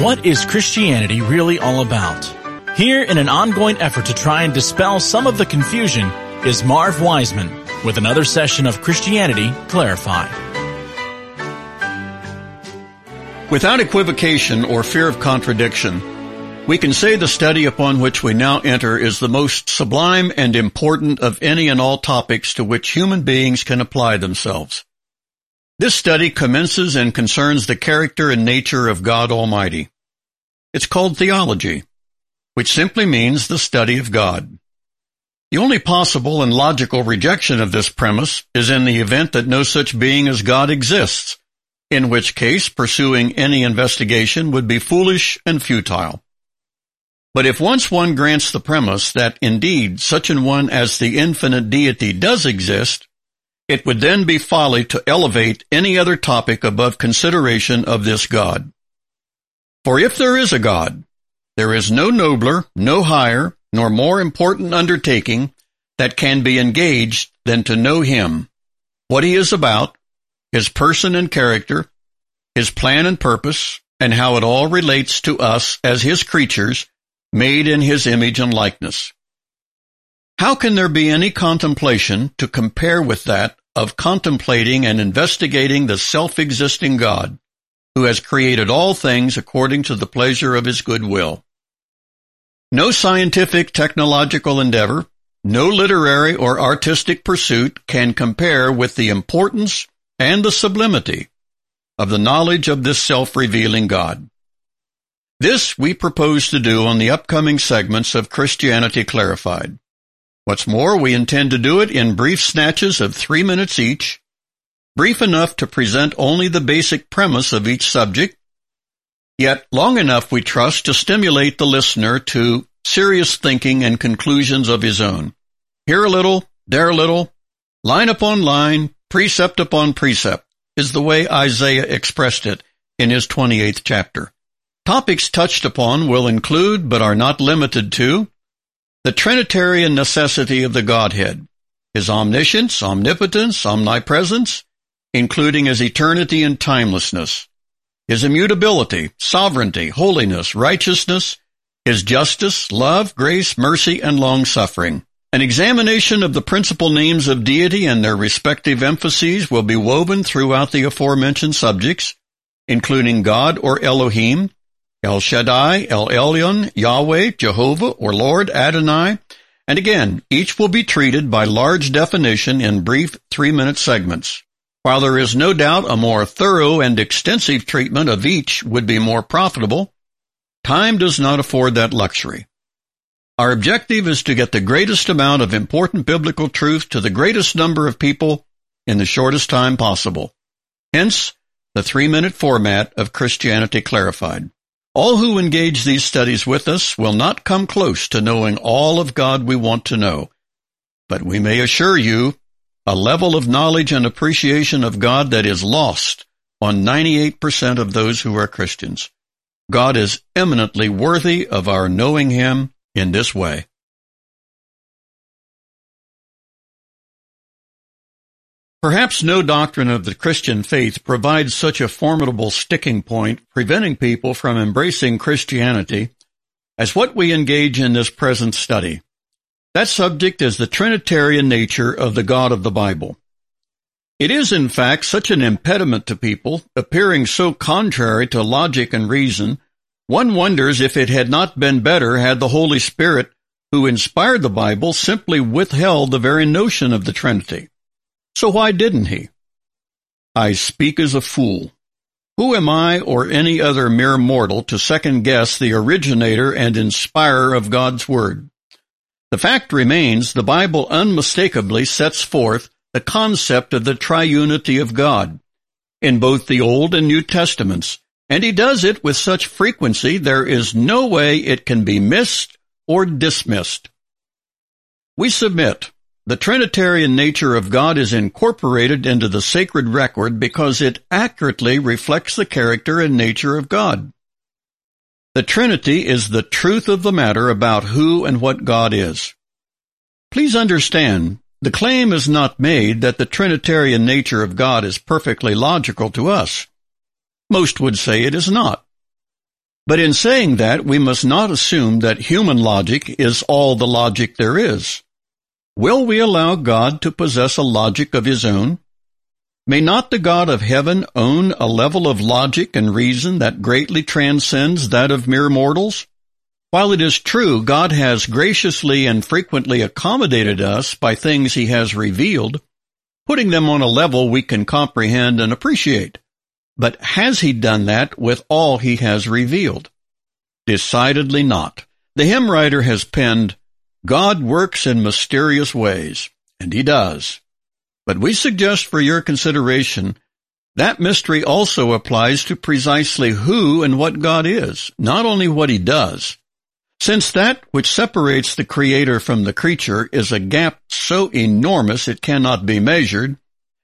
What is Christianity really all about? Here, in an ongoing effort to try and dispel some of the confusion, is Marv Wiseman with another session of Christianity Clarified. Without equivocation or fear of contradiction, we can say the study upon which we now enter is the most sublime and important of any and all topics to which human beings can apply themselves. This study commences and concerns the character and nature of God Almighty. It's called theology, which simply means the study of God. The only possible and logical rejection of this premise is in the event that no such being as God exists, in which case pursuing any investigation would be foolish and futile. But if once one grants the premise that indeed such an one as the infinite deity does exist, it would then be folly to elevate any other topic above consideration of this God. For if there is a God, there is no nobler, no higher, nor more important undertaking that can be engaged than to know Him, what He is about, His person and character, His plan and purpose, and how it all relates to us as His creatures, made in His image and likeness. How can there be any contemplation to compare with that of contemplating and investigating the self-existing God who has created all things according to the pleasure of his good will. No scientific technological endeavor, no literary or artistic pursuit can compare with the importance and the sublimity of the knowledge of this self-revealing God. This we propose to do on the upcoming segments of Christianity Clarified. What's more, we intend to do it in brief snatches of three minutes each, brief enough to present only the basic premise of each subject, yet long enough, we trust, to stimulate the listener to serious thinking and conclusions of his own. Here a little, there a little, line upon line, precept upon precept, is the way Isaiah expressed it in his 28th chapter. Topics touched upon will include, but are not limited to, the Trinitarian necessity of the Godhead, His omniscience, omnipotence, omnipresence, including His eternity and timelessness, His immutability, sovereignty, holiness, righteousness, His justice, love, grace, mercy, and long-suffering. An examination of the principal names of deity and their respective emphases will be woven throughout the aforementioned subjects, including God or Elohim, El Shaddai, El Elyon, Yahweh, Jehovah, or Lord Adonai, and again, each will be treated by large definition in brief three-minute segments. While there is no doubt a more thorough and extensive treatment of each would be more profitable, time does not afford that luxury. Our objective is to get the greatest amount of important biblical truth to the greatest number of people in the shortest time possible. Hence, the three-minute format of Christianity Clarified. All who engage these studies with us will not come close to knowing all of God we want to know, but we may assure you a level of knowledge and appreciation of God that is lost on 98% of those who are Christians. God is eminently worthy of our knowing Him in this way. Perhaps no doctrine of the Christian faith provides such a formidable sticking point preventing people from embracing Christianity as what we engage in this present study. That subject is the Trinitarian nature of the God of the Bible. It is, in fact, such an impediment to people, appearing so contrary to logic and reason, one wonders if it had not been better had the Holy Spirit, who inspired the Bible, simply withheld the very notion of the Trinity. So why didn't he? I speak as a fool. Who am I or any other mere mortal to second guess the originator and inspirer of God's Word? The fact remains the Bible unmistakably sets forth the concept of the triunity of God in both the Old and New Testaments, and he does it with such frequency there is no way it can be missed or dismissed. We submit the Trinitarian nature of God is incorporated into the sacred record because it accurately reflects the character and nature of God. The Trinity is the truth of the matter about who and what God is. Please understand, the claim is not made that the Trinitarian nature of God is perfectly logical to us. Most would say it is not. But in saying that, we must not assume that human logic is all the logic there is. Will we allow God to possess a logic of his own? May not the God of heaven own a level of logic and reason that greatly transcends that of mere mortals? While it is true God has graciously and frequently accommodated us by things he has revealed, putting them on a level we can comprehend and appreciate. But has he done that with all he has revealed? Decidedly not. The hymn writer has penned, God works in mysterious ways, and he does. But we suggest for your consideration that mystery also applies to precisely who and what God is, not only what he does. Since that which separates the Creator from the creature is a gap so enormous it cannot be measured,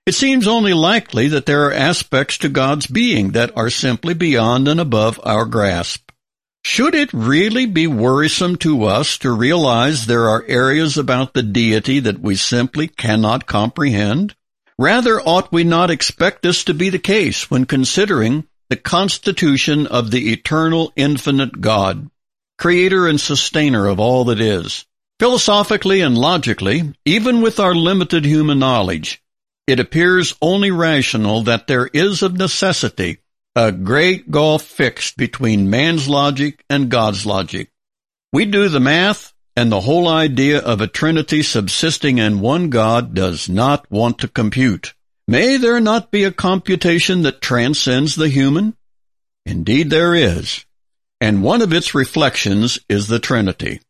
it seems only likely that there are aspects to God's being that are simply beyond and above our grasp. Should it really be worrisome to us to realize there are areas about the deity that we simply cannot comprehend? Rather, ought we not expect this to be the case when considering the constitution of the eternal infinite God, creator and sustainer of all that is? Philosophically and logically, even with our limited human knowledge, it appears only rational that there is of necessity a great gulf fixed between man's logic and God's logic. We do the math, and the whole idea of a trinity subsisting in one God does not want to compute. May there not be a computation that transcends the human? Indeed there is, and one of its reflections is the Trinity.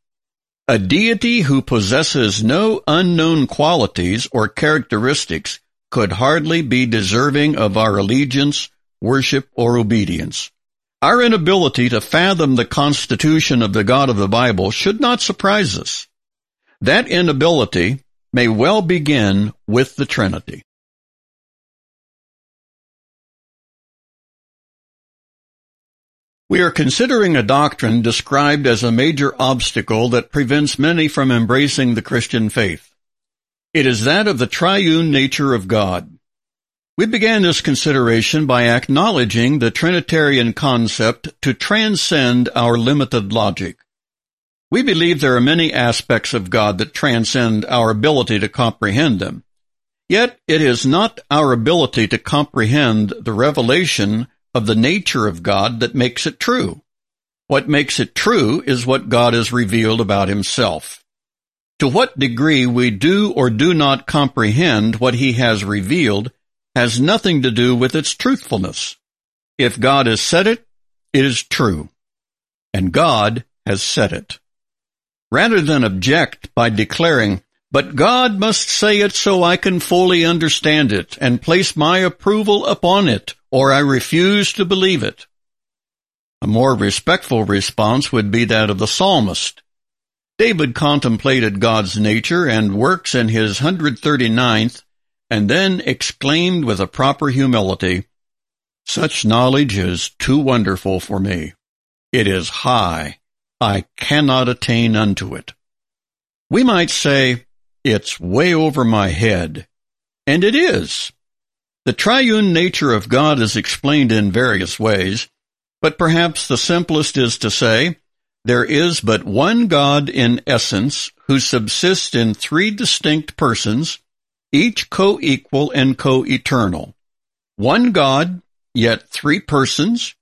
A deity who possesses no unknown qualities or characteristics could hardly be deserving of our allegiance, worship, or obedience. Our inability to fathom the constitution of the God of the Bible should not surprise us. That inability may well begin with the Trinity. We are considering a doctrine described as a major obstacle that prevents many from embracing the Christian faith. It is that of the triune nature of God. We began this consideration by acknowledging the Trinitarian concept to transcend our limited logic. We believe there are many aspects of God that transcend our ability to comprehend them. Yet it is not our ability to comprehend the revelation of the nature of God that makes it true. What makes it true is what God has revealed about himself. To what degree we do or do not comprehend what he has revealed has nothing to do with its truthfulness. If God has said it, it is true. And God has said it. Rather than object by declaring, but God must say it so I can fully understand it and place my approval upon it, or I refuse to believe it. A more respectful response would be that of the psalmist, David contemplated God's nature and works in his 139th and then exclaimed with a proper humility, Such knowledge is too wonderful for me. It is high. I cannot attain unto it. We might say, it's way over my head. And it is. The triune nature of God is explained in various ways, but perhaps the simplest is to say, there is but one God in essence who subsists in three distinct persons, each co-equal and co-eternal. One God, yet three persons?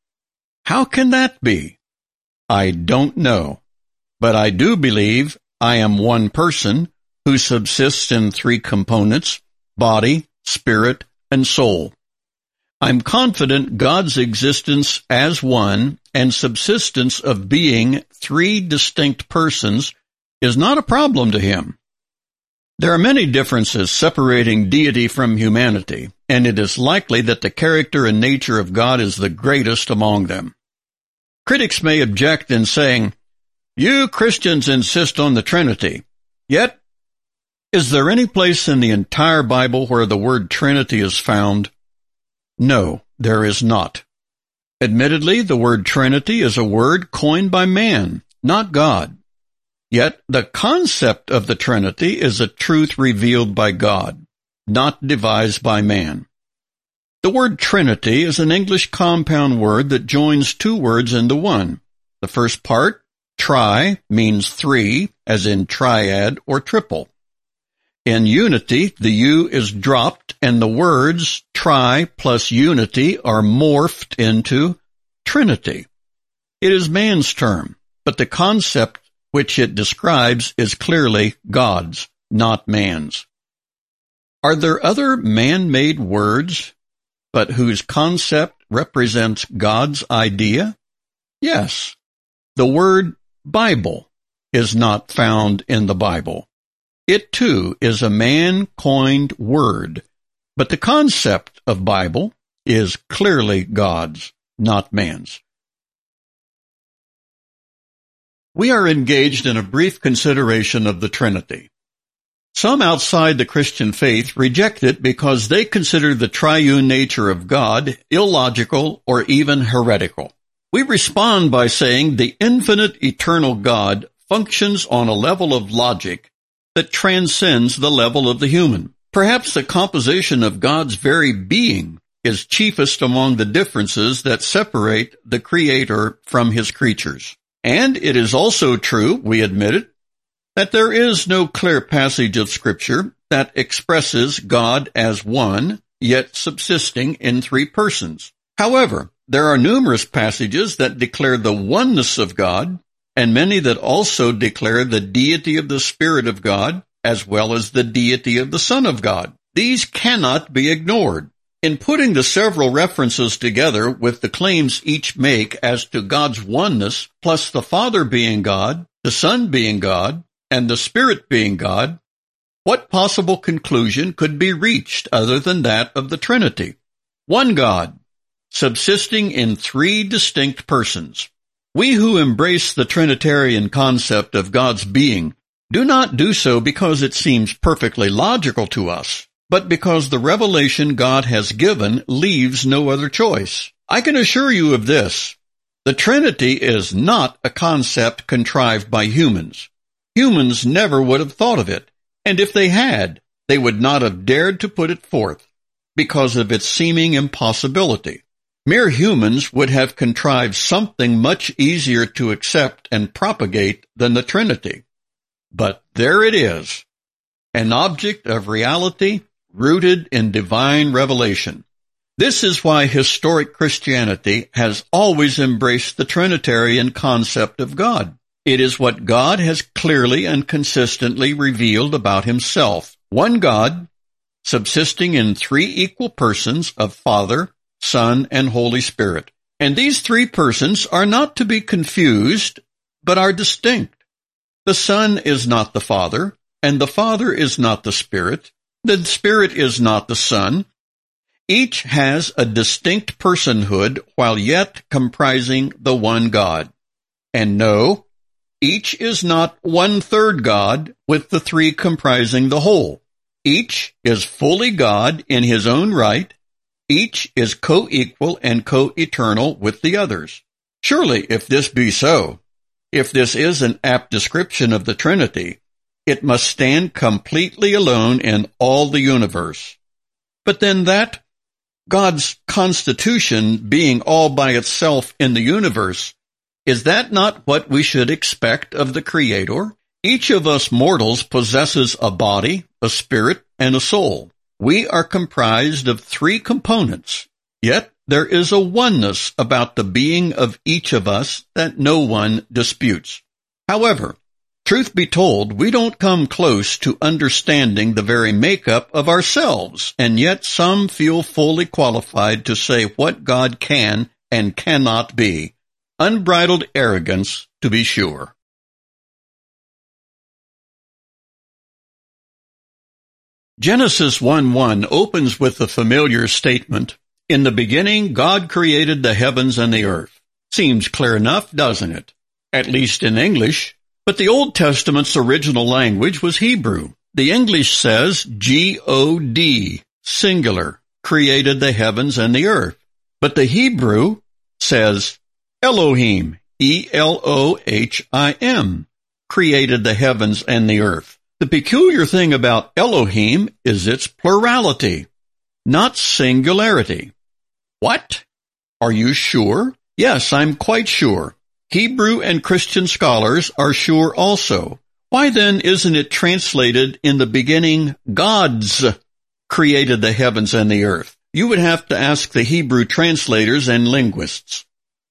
How can that be? I don't know, but I do believe I am one person who subsists in three components, body, spirit, and soul. I'm confident God's existence as one and subsistence of being three distinct persons is not a problem to him. There are many differences separating deity from humanity, and it is likely that the character and nature of God is the greatest among them. Critics may object in saying, you Christians insist on the Trinity, yet is there any place in the entire Bible where the word Trinity is found? No, there is not. Admittedly, the word Trinity is a word coined by man, not God. Yet the concept of the Trinity is a truth revealed by God, not devised by man. The word Trinity is an English compound word that joins two words into one, The first part, tri, means three, as in triad or triple. In unity, the U is dropped and the words tri plus unity are morphed into trinity. It is man's term, but the concept which it describes is clearly God's, not man's. Are there other man-made words, but whose concept represents God's idea? Yes. The word Bible is not found in the Bible. It too is a man-coined word, but the concept of Bible is clearly God's, not man's. We are engaged in a brief consideration of the Trinity. Some outside the Christian faith reject it because they consider the triune nature of God illogical or even heretical. We respond by saying the infinite eternal God functions on a level of logic that transcends the level of the human. Perhaps the composition of God's very being is chiefest among the differences that separate the Creator from His creatures. And it is also true, we admit it, that there is no clear passage of Scripture that expresses God as one, yet subsisting in three persons. However, there are numerous passages that declare the oneness of God and many that also declare the deity of the Spirit of God as well as the deity of the Son of God. These cannot be ignored. In putting the several references together with the claims each make as to God's oneness, plus the Father being God, the Son being God, and the Spirit being God, what possible conclusion could be reached other than that of the Trinity? One God, subsisting in three distinct persons. We who embrace the Trinitarian concept of God's being do not do so because it seems perfectly logical to us, but because the revelation God has given leaves no other choice. I can assure you of this. The Trinity is not a concept contrived by humans. Humans never would have thought of it, and if they had, they would not have dared to put it forth because of its seeming impossibility. Mere humans would have contrived something much easier to accept and propagate than the Trinity. But there it is, an object of reality rooted in divine revelation. This is why historic Christianity has always embraced the Trinitarian concept of God. It is what God has clearly and consistently revealed about himself. One God, subsisting in three equal persons of Father, Son, and Holy Spirit. And these three persons are not to be confused, but are distinct. The Son is not the Father, and the Father is not the Spirit. The Spirit is not the Son. Each has a distinct personhood while yet comprising the one God. And no, each is not one-third God with the three comprising the whole. Each is fully God in his own right each is co-equal and co-eternal with the others. Surely, if this be so, if this is an apt description of the Trinity, it must stand completely alone in all the universe. But then that, God's constitution being all by itself in the universe, is that not what we should expect of the Creator? Each of us mortals possesses a body, a spirit, and a soul. We are comprised of three components, yet there is a oneness about the being of each of us that no one disputes. However, truth be told, we don't come close to understanding the very makeup of ourselves, and yet some feel fully qualified to say what God can and cannot be. Unbridled arrogance, to be sure. Genesis 1-1 opens with the familiar statement, In the beginning God created the heavens and the earth. Seems clear enough, doesn't it? At least in English. But the Old Testament's original language was Hebrew. The English says G-O-D, singular, created the heavens and the earth. But the Hebrew says Elohim, E-L-O-H-I-M, created the heavens and the earth. The peculiar thing about Elohim is its plurality, not singularity. What? Are you sure? Yes, I'm quite sure. Hebrew and Christian scholars are sure also. Why then isn't it translated in the beginning, gods created the heavens and the earth? You would have to ask the Hebrew translators and linguists.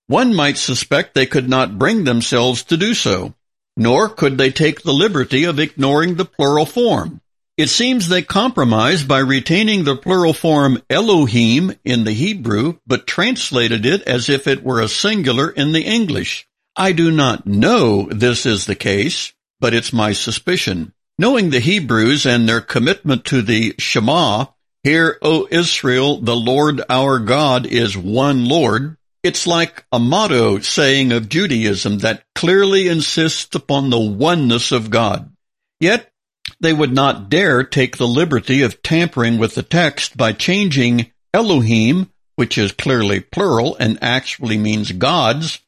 One might suspect they could not bring themselves to do so, nor could they take the liberty of ignoring the plural form. It seems they compromised by retaining the plural form Elohim in the Hebrew, but translated it as if it were a singular in the English. I do not know this is the case, but it's my suspicion. Knowing the Hebrews and their commitment to the Shema, Hear, O Israel, the Lord our God is one Lord, it's like a motto saying of Judaism that clearly insists upon the oneness of God. Yet, they would not dare take the liberty of tampering with the text by changing Elohim, which is clearly plural and actually means gods,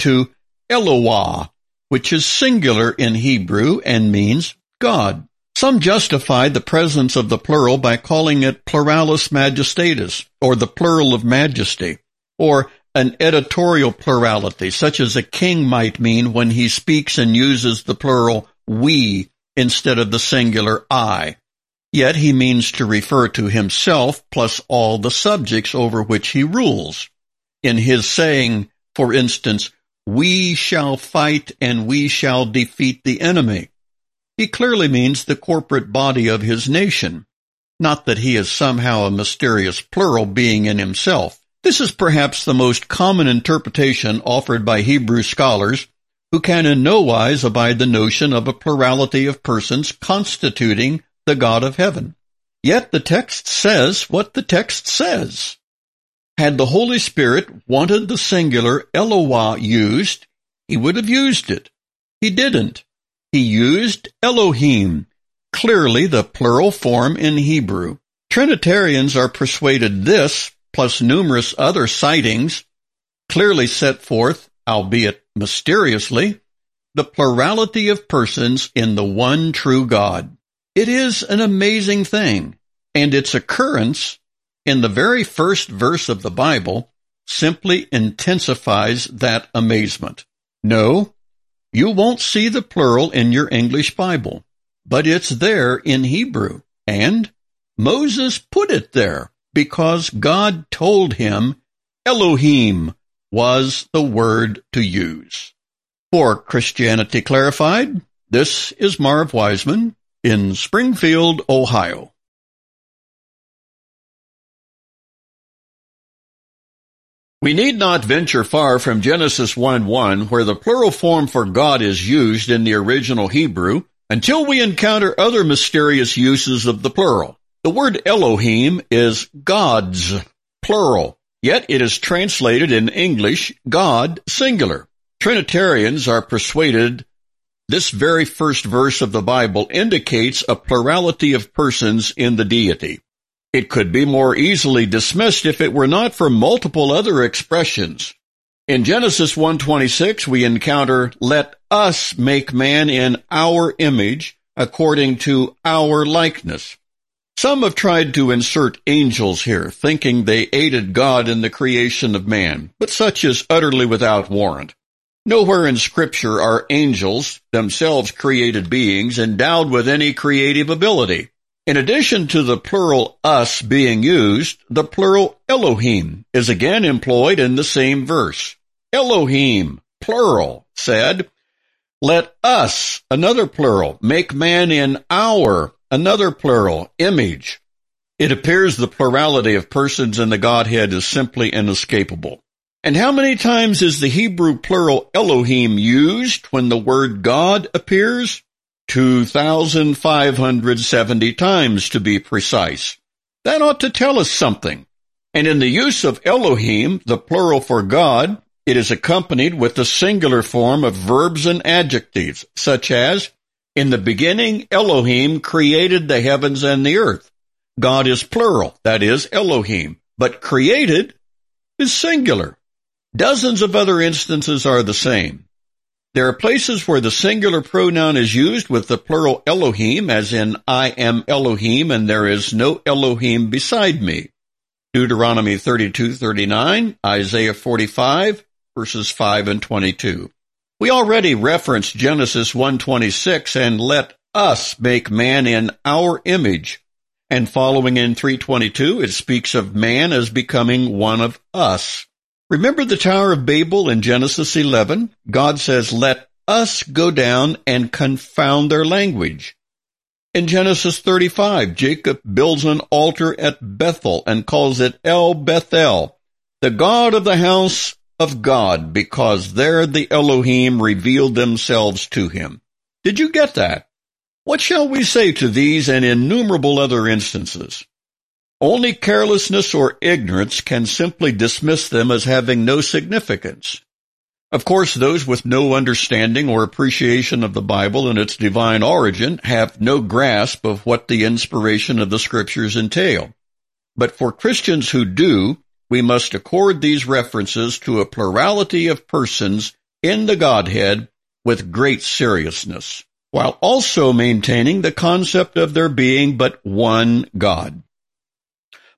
to Eloah, which is singular in Hebrew and means God. Some justify the presence of the plural by calling it pluralis majestatis, or the plural of majesty, or an editorial plurality, such as a king might mean when he speaks and uses the plural we instead of the singular I. Yet he means to refer to himself plus all the subjects over which he rules. In his saying, for instance, we shall fight and we shall defeat the enemy. He clearly means the corporate body of his nation, not that he is somehow a mysterious plural being in himself. This is perhaps the most common interpretation offered by Hebrew scholars who can in no wise abide the notion of a plurality of persons constituting the God of heaven. Yet the text says what the text says. Had the Holy Spirit wanted the singular Eloah used, he would have used it. He didn't. He used Elohim, clearly the plural form in Hebrew. Trinitarians are persuaded this, plus numerous other sightings, clearly set forth, albeit mysteriously, the plurality of persons in the one true God. It is an amazing thing, and its occurrence in the very first verse of the Bible simply intensifies that amazement. No, you won't see the plural in your English Bible, but it's there in Hebrew, and Moses put it there because God told him Elohim was the word to use. For Christianity Clarified, this is Marv Wiseman in Springfield, Ohio. We need not venture far from Genesis 1-1 where the plural form for God is used in the original Hebrew until we encounter other mysterious uses of the plural. The word Elohim is gods, plural, yet it is translated in English God, singular. Trinitarians are persuaded this very first verse of the Bible indicates a plurality of persons in the deity. It could be more easily dismissed if it were not for multiple other expressions. In Genesis 1:26 we encounter let us make man in our image according to our likeness. Some have tried to insert angels here, thinking they aided God in the creation of man, but such is utterly without warrant. Nowhere in scripture are angels, themselves created beings, endowed with any creative ability. In addition to the plural us being used, the plural Elohim is again employed in the same verse. Elohim, plural, said, let us, another plural, make man in our, another plural, image. It appears the plurality of persons in the Godhead is simply inescapable. And how many times is the Hebrew plural Elohim used when the word God appears? 2,570 times to be precise. That ought to tell us something. And in the use of Elohim, the plural for God, it is accompanied with the singular form of verbs and adjectives, such as, in the beginning Elohim created the heavens and the earth. God is plural, that is Elohim, but created is singular. Dozens of other instances are the same. There are places where the singular pronoun is used with the plural Elohim, as in, I am Elohim and there is no Elohim beside me. Deuteronomy 32:39, Isaiah 45, verses 5 and 22. We already referenced Genesis 1:26 and let us make man in our image. And following in 322, it speaks of man as becoming one of us. Remember the Tower of Babel in Genesis 11? God says, let us go down and confound their language. In Genesis 35, Jacob builds an altar at Bethel and calls it El Bethel, the God of the house of God, because there the Elohim revealed themselves to him. Did you get that? What shall we say to these and innumerable other instances? Only carelessness or ignorance can simply dismiss them as having no significance. Of course, those with no understanding or appreciation of the Bible and its divine origin have no grasp of what the inspiration of the scriptures entail. But for Christians who do, we must accord these references to a plurality of persons in the Godhead with great seriousness while also maintaining the concept of there being but one God.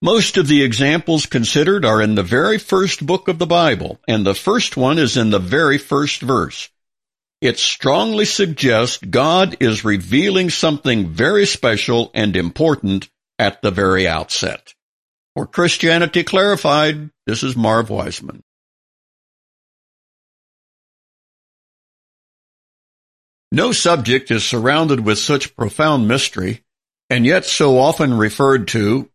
Most of the examples considered are in the very first book of the Bible, and the first one is in the very first verse. It strongly suggests God is revealing something very special and important at the very outset. For Christianity Clarified, this is Marv Wiseman. No subject is surrounded with such profound mystery, and yet so often referred to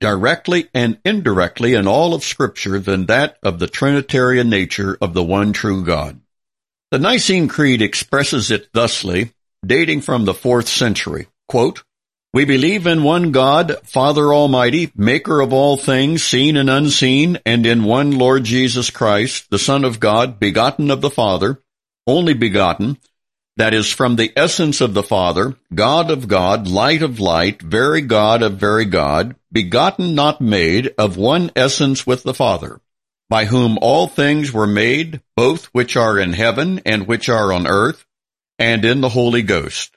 directly and indirectly in all of Scripture than that of the Trinitarian nature of the one true God. The Nicene Creed expresses it thusly, dating from the fourth century. Quote, we believe in one God, Father Almighty, maker of all things, seen and unseen, and in one Lord Jesus Christ, the Son of God, begotten of the Father, only begotten, that is from the essence of the Father, God of God, light of light, very God of very God, begotten not made, of one essence with the Father, by whom all things were made, both which are in heaven and which are on earth, and in the Holy Ghost.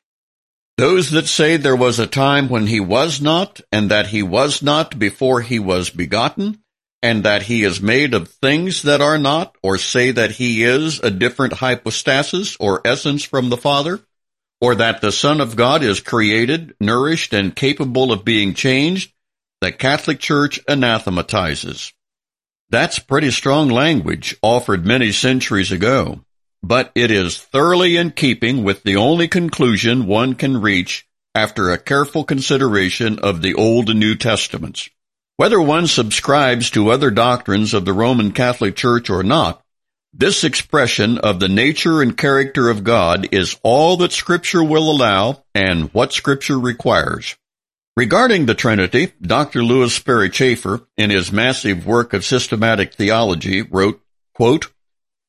Those that say there was a time when he was not, and that he was not before he was begotten, and that he is made of things that are not, or say that he is a different hypostasis or essence from the Father, or that the Son of God is created, nourished, and capable of being changed, the Catholic Church anathematizes. That's pretty strong language offered many centuries ago, but it is thoroughly in keeping with the only conclusion one can reach after a careful consideration of the Old and New Testaments. Whether one subscribes to other doctrines of the Roman Catholic Church or not, this expression of the nature and character of God is all that Scripture will allow and what Scripture requires. Regarding the Trinity, Dr. Lewis Sperry Chafer, in his massive work of systematic theology, wrote, quote,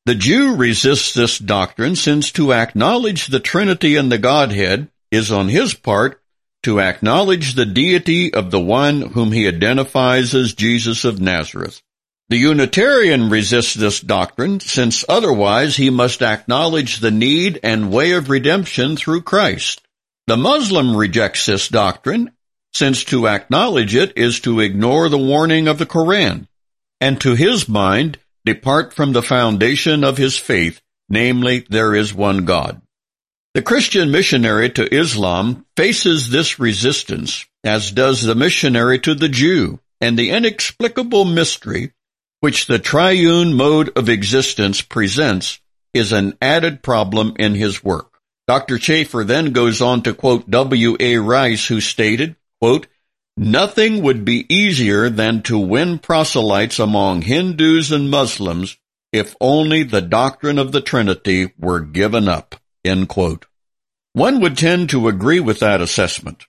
The Jew resists this doctrine since to acknowledge the Trinity and the Godhead is on his part to acknowledge the deity of the one whom he identifies as Jesus of Nazareth. The Unitarian resists this doctrine since otherwise he must acknowledge the need and way of redemption through Christ. The Muslim rejects this doctrine since to acknowledge it is to ignore the warning of the Koran and to his mind depart from the foundation of his faith, namely there is one God. The Christian missionary to Islam faces this resistance, as does the missionary to the Jew, and the inexplicable mystery which the triune mode of existence presents is an added problem in his work. Dr. Chafer then goes on to quote W. A. Rice, who stated, quote, Nothing would be easier than to win proselytes among Hindus and Muslims if only the doctrine of the Trinity were given up. One would tend to agree with that assessment.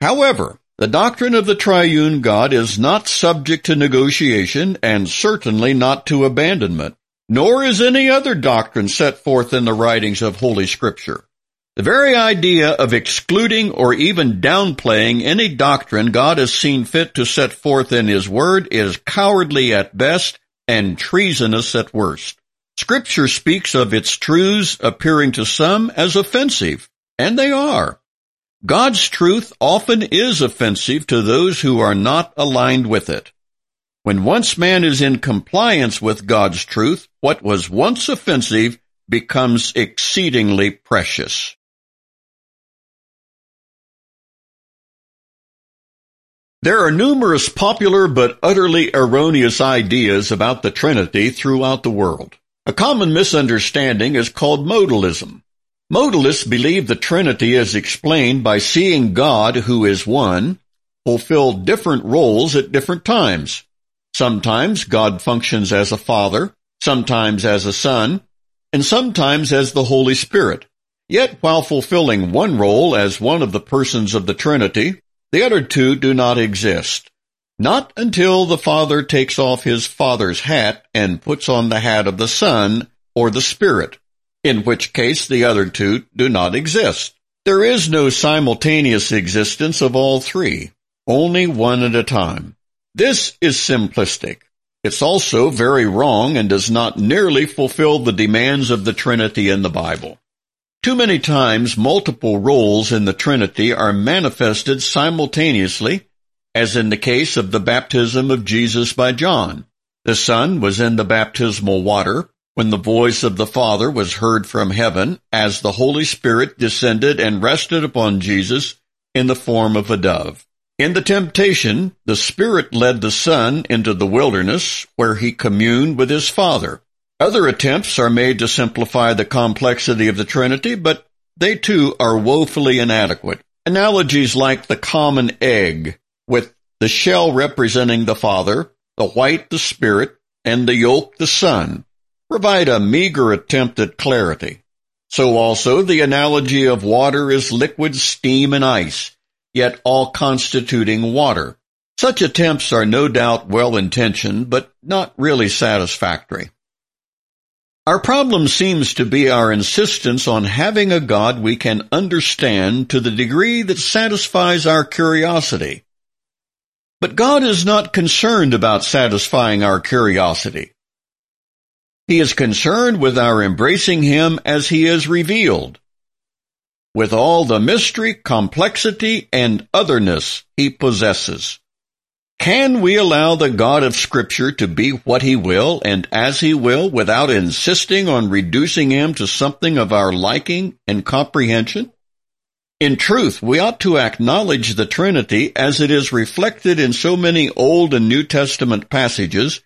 However, the doctrine of the triune God is not subject to negotiation and certainly not to abandonment, nor is any other doctrine set forth in the writings of Holy Scripture. The very idea of excluding or even downplaying any doctrine God has seen fit to set forth in His Word is cowardly at best and treasonous at worst. Scripture speaks of its truths appearing to some as offensive, and they are. God's truth often is offensive to those who are not aligned with it. When once man is in compliance with God's truth, what was once offensive becomes exceedingly precious. There are numerous popular but utterly erroneous ideas about the Trinity throughout the world. A common misunderstanding is called modalism. Modalists believe the Trinity is explained by seeing God, who is one, fulfill different roles at different times. Sometimes God functions as a father, sometimes as a son, and sometimes as the Holy Spirit. Yet while fulfilling one role as one of the persons of the Trinity, the other two do not exist. Not until the Father takes off his Father's hat and puts on the hat of the Son or the Spirit, in which case the other two do not exist. There is no simultaneous existence of all three, only one at a time. This is simplistic. It's also very wrong and does not nearly fulfill the demands of the Trinity in the Bible. Too many times multiple roles in the Trinity are manifested simultaneously, as in the case of the baptism of Jesus by John. The Son was in the baptismal water when the voice of the Father was heard from heaven as the Holy Spirit descended and rested upon Jesus in the form of a dove. In the temptation, the Spirit led the Son into the wilderness where he communed with his Father. Other attempts are made to simplify the complexity of the Trinity, but they too are woefully inadequate. Analogies like the common egg, with the shell representing the Father, the white the Spirit, and the yolk the Son, provide a meager attempt at clarity. So also the analogy of water is liquid, steam, and ice, yet all constituting water. Such attempts are no doubt well intentioned, but not really satisfactory. Our problem seems to be our insistence on having a God we can understand to the degree that satisfies our curiosity. But God is not concerned about satisfying our curiosity. He is concerned with our embracing Him as He is revealed, with all the mystery, complexity, and otherness He possesses. Can we allow the God of Scripture to be what He will and as He will without insisting on reducing Him to something of our liking and comprehension? In truth, we ought to acknowledge the Trinity as it is reflected in so many Old and New Testament passages,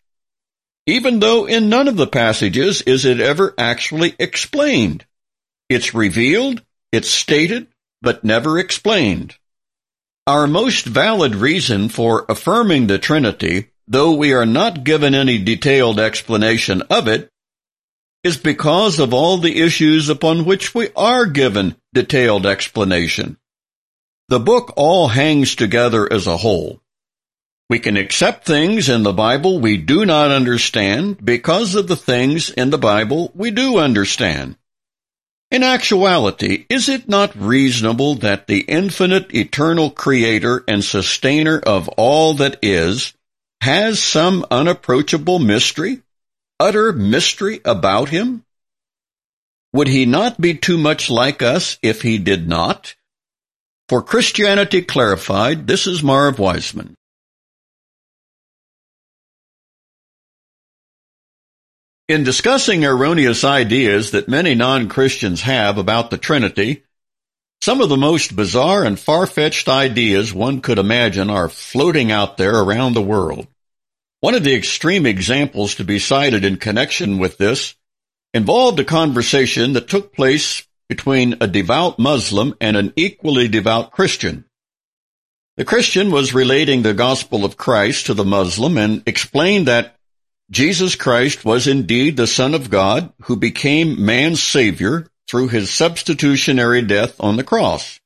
even though in none of the passages is it ever actually explained. It's revealed, it's stated, but never explained. Our most valid reason for affirming the Trinity, though we are not given any detailed explanation of it, is because of all the issues upon which we are given detailed explanation. The book all hangs together as a whole. We can accept things in the Bible we do not understand because of the things in the Bible we do understand. In actuality, is it not reasonable that the infinite eternal creator and sustainer of all that is has some unapproachable mystery, utter mystery about him? Would he not be too much like us if he did not? For Christianity Clarified, this is Marv Wiseman. In discussing erroneous ideas that many non-Christians have about the Trinity, some of the most bizarre and far-fetched ideas one could imagine are floating out there around the world. One of the extreme examples to be cited in connection with this involved a conversation that took place between a devout Muslim and an equally devout Christian. The Christian was relating the gospel of Christ to the Muslim and explained that Jesus Christ was indeed the Son of God who became man's Savior through his substitutionary death on the cross.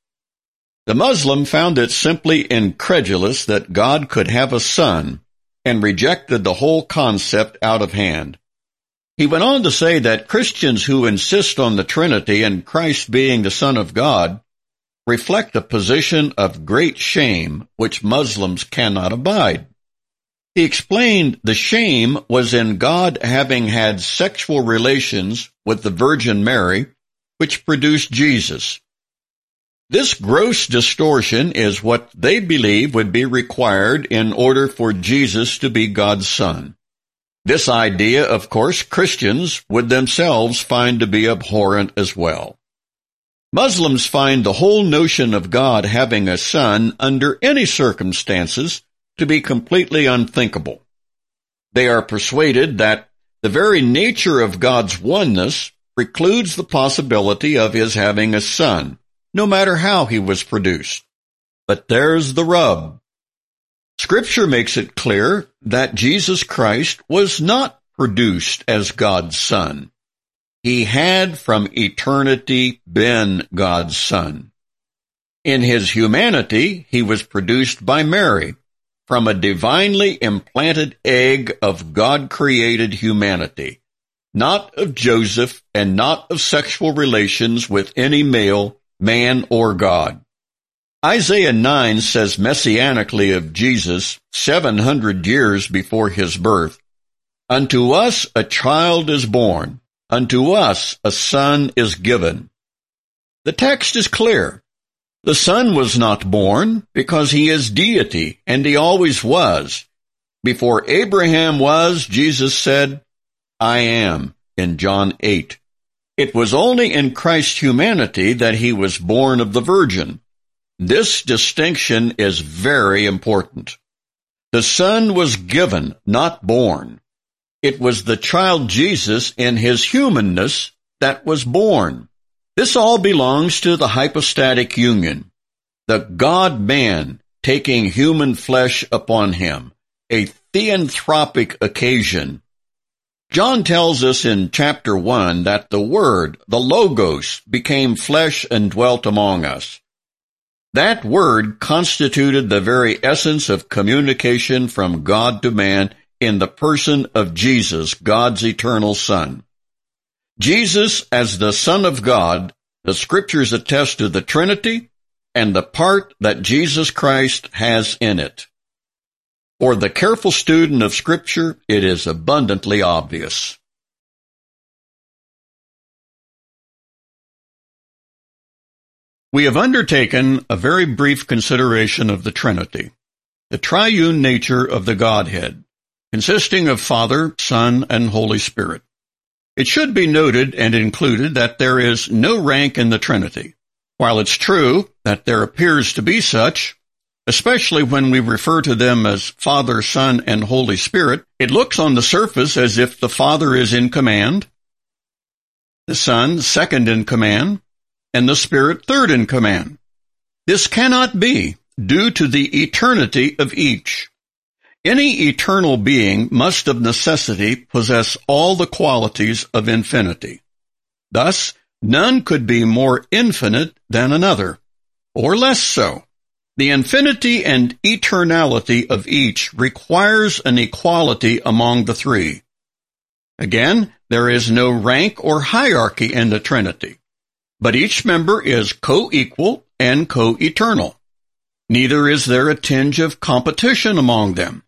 The Muslim found it simply incredulous that God could have a son and rejected the whole concept out of hand. He went on to say that Christians who insist on the Trinity and Christ being the Son of God reflect a position of great shame which Muslims cannot abide. He explained the shame was in God having had sexual relations with the Virgin Mary, which produced Jesus. This gross distortion is what they believe would be required in order for Jesus to be God's Son. This idea, of course, Christians would themselves find to be abhorrent as well. Muslims find the whole notion of God having a son under any circumstances to be completely unthinkable. They are persuaded that the very nature of God's oneness precludes the possibility of his having a son, no matter how he was produced. But there's the rub. Scripture makes it clear that Jesus Christ was not produced as God's Son. He had from eternity been God's Son. In his humanity, he was produced by Mary from a divinely implanted egg of God-created humanity, not of Joseph and not of sexual relations with any male, man or God. Isaiah 9 says messianically of Jesus 700 years before his birth, Unto us a child is born, unto us a son is given. The text is clear. The son was not born because he is deity, and he always was. Before Abraham was, Jesus said, I am, in John 8. It was only in Christ's humanity that he was born of the Virgin. This distinction is very important. The Son was given, not born. It was the child Jesus in his humanness that was born. This all belongs to the hypostatic union. The God-man taking human flesh upon him, a theanthropic occasion. John tells us in chapter 1 that the Word, the Logos, became flesh and dwelt among us. That word constituted the very essence of communication from God to man in the person of Jesus, God's eternal Son. Jesus, as the Son of God, the scriptures attest to the Trinity and the part that Jesus Christ has in it. For the careful student of scripture, it is abundantly obvious. We have undertaken a very brief consideration of the Trinity, the triune nature of the Godhead, consisting of Father, Son, and Holy Spirit. It should be noted and included that there is no rank in the Trinity. While it's true that there appears to be such, especially when we refer to them as Father, Son, and Holy Spirit, it looks on the surface as if the Father is in command, the Son second in command, and the Spirit third in command. This cannot be due to the eternity of each. Any eternal being must of necessity possess all the qualities of infinity. Thus, none could be more infinite than another, or less so. The infinity and eternality of each requires an equality among the three. Again, there is no rank or hierarchy in the Trinity but each member is co-equal and co-eternal. Neither is there a tinge of competition among them.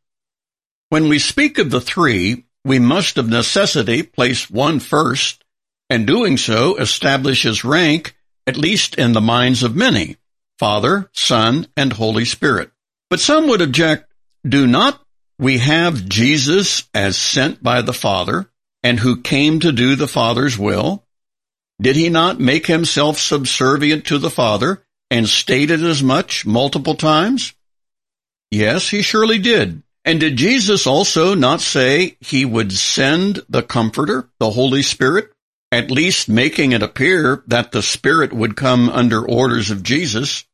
When we speak of the three, we must of necessity place one first, and doing so establishes rank, at least in the minds of many, Father, Son, and Holy Spirit. But some would object, do not we have Jesus as sent by the Father, and who came to do the Father's will? Did he not make himself subservient to the Father and stated as much multiple times? Yes, he surely did. And did Jesus also not say he would send the Comforter, the Holy Spirit, at least making it appear that the Spirit would come under orders of Jesus?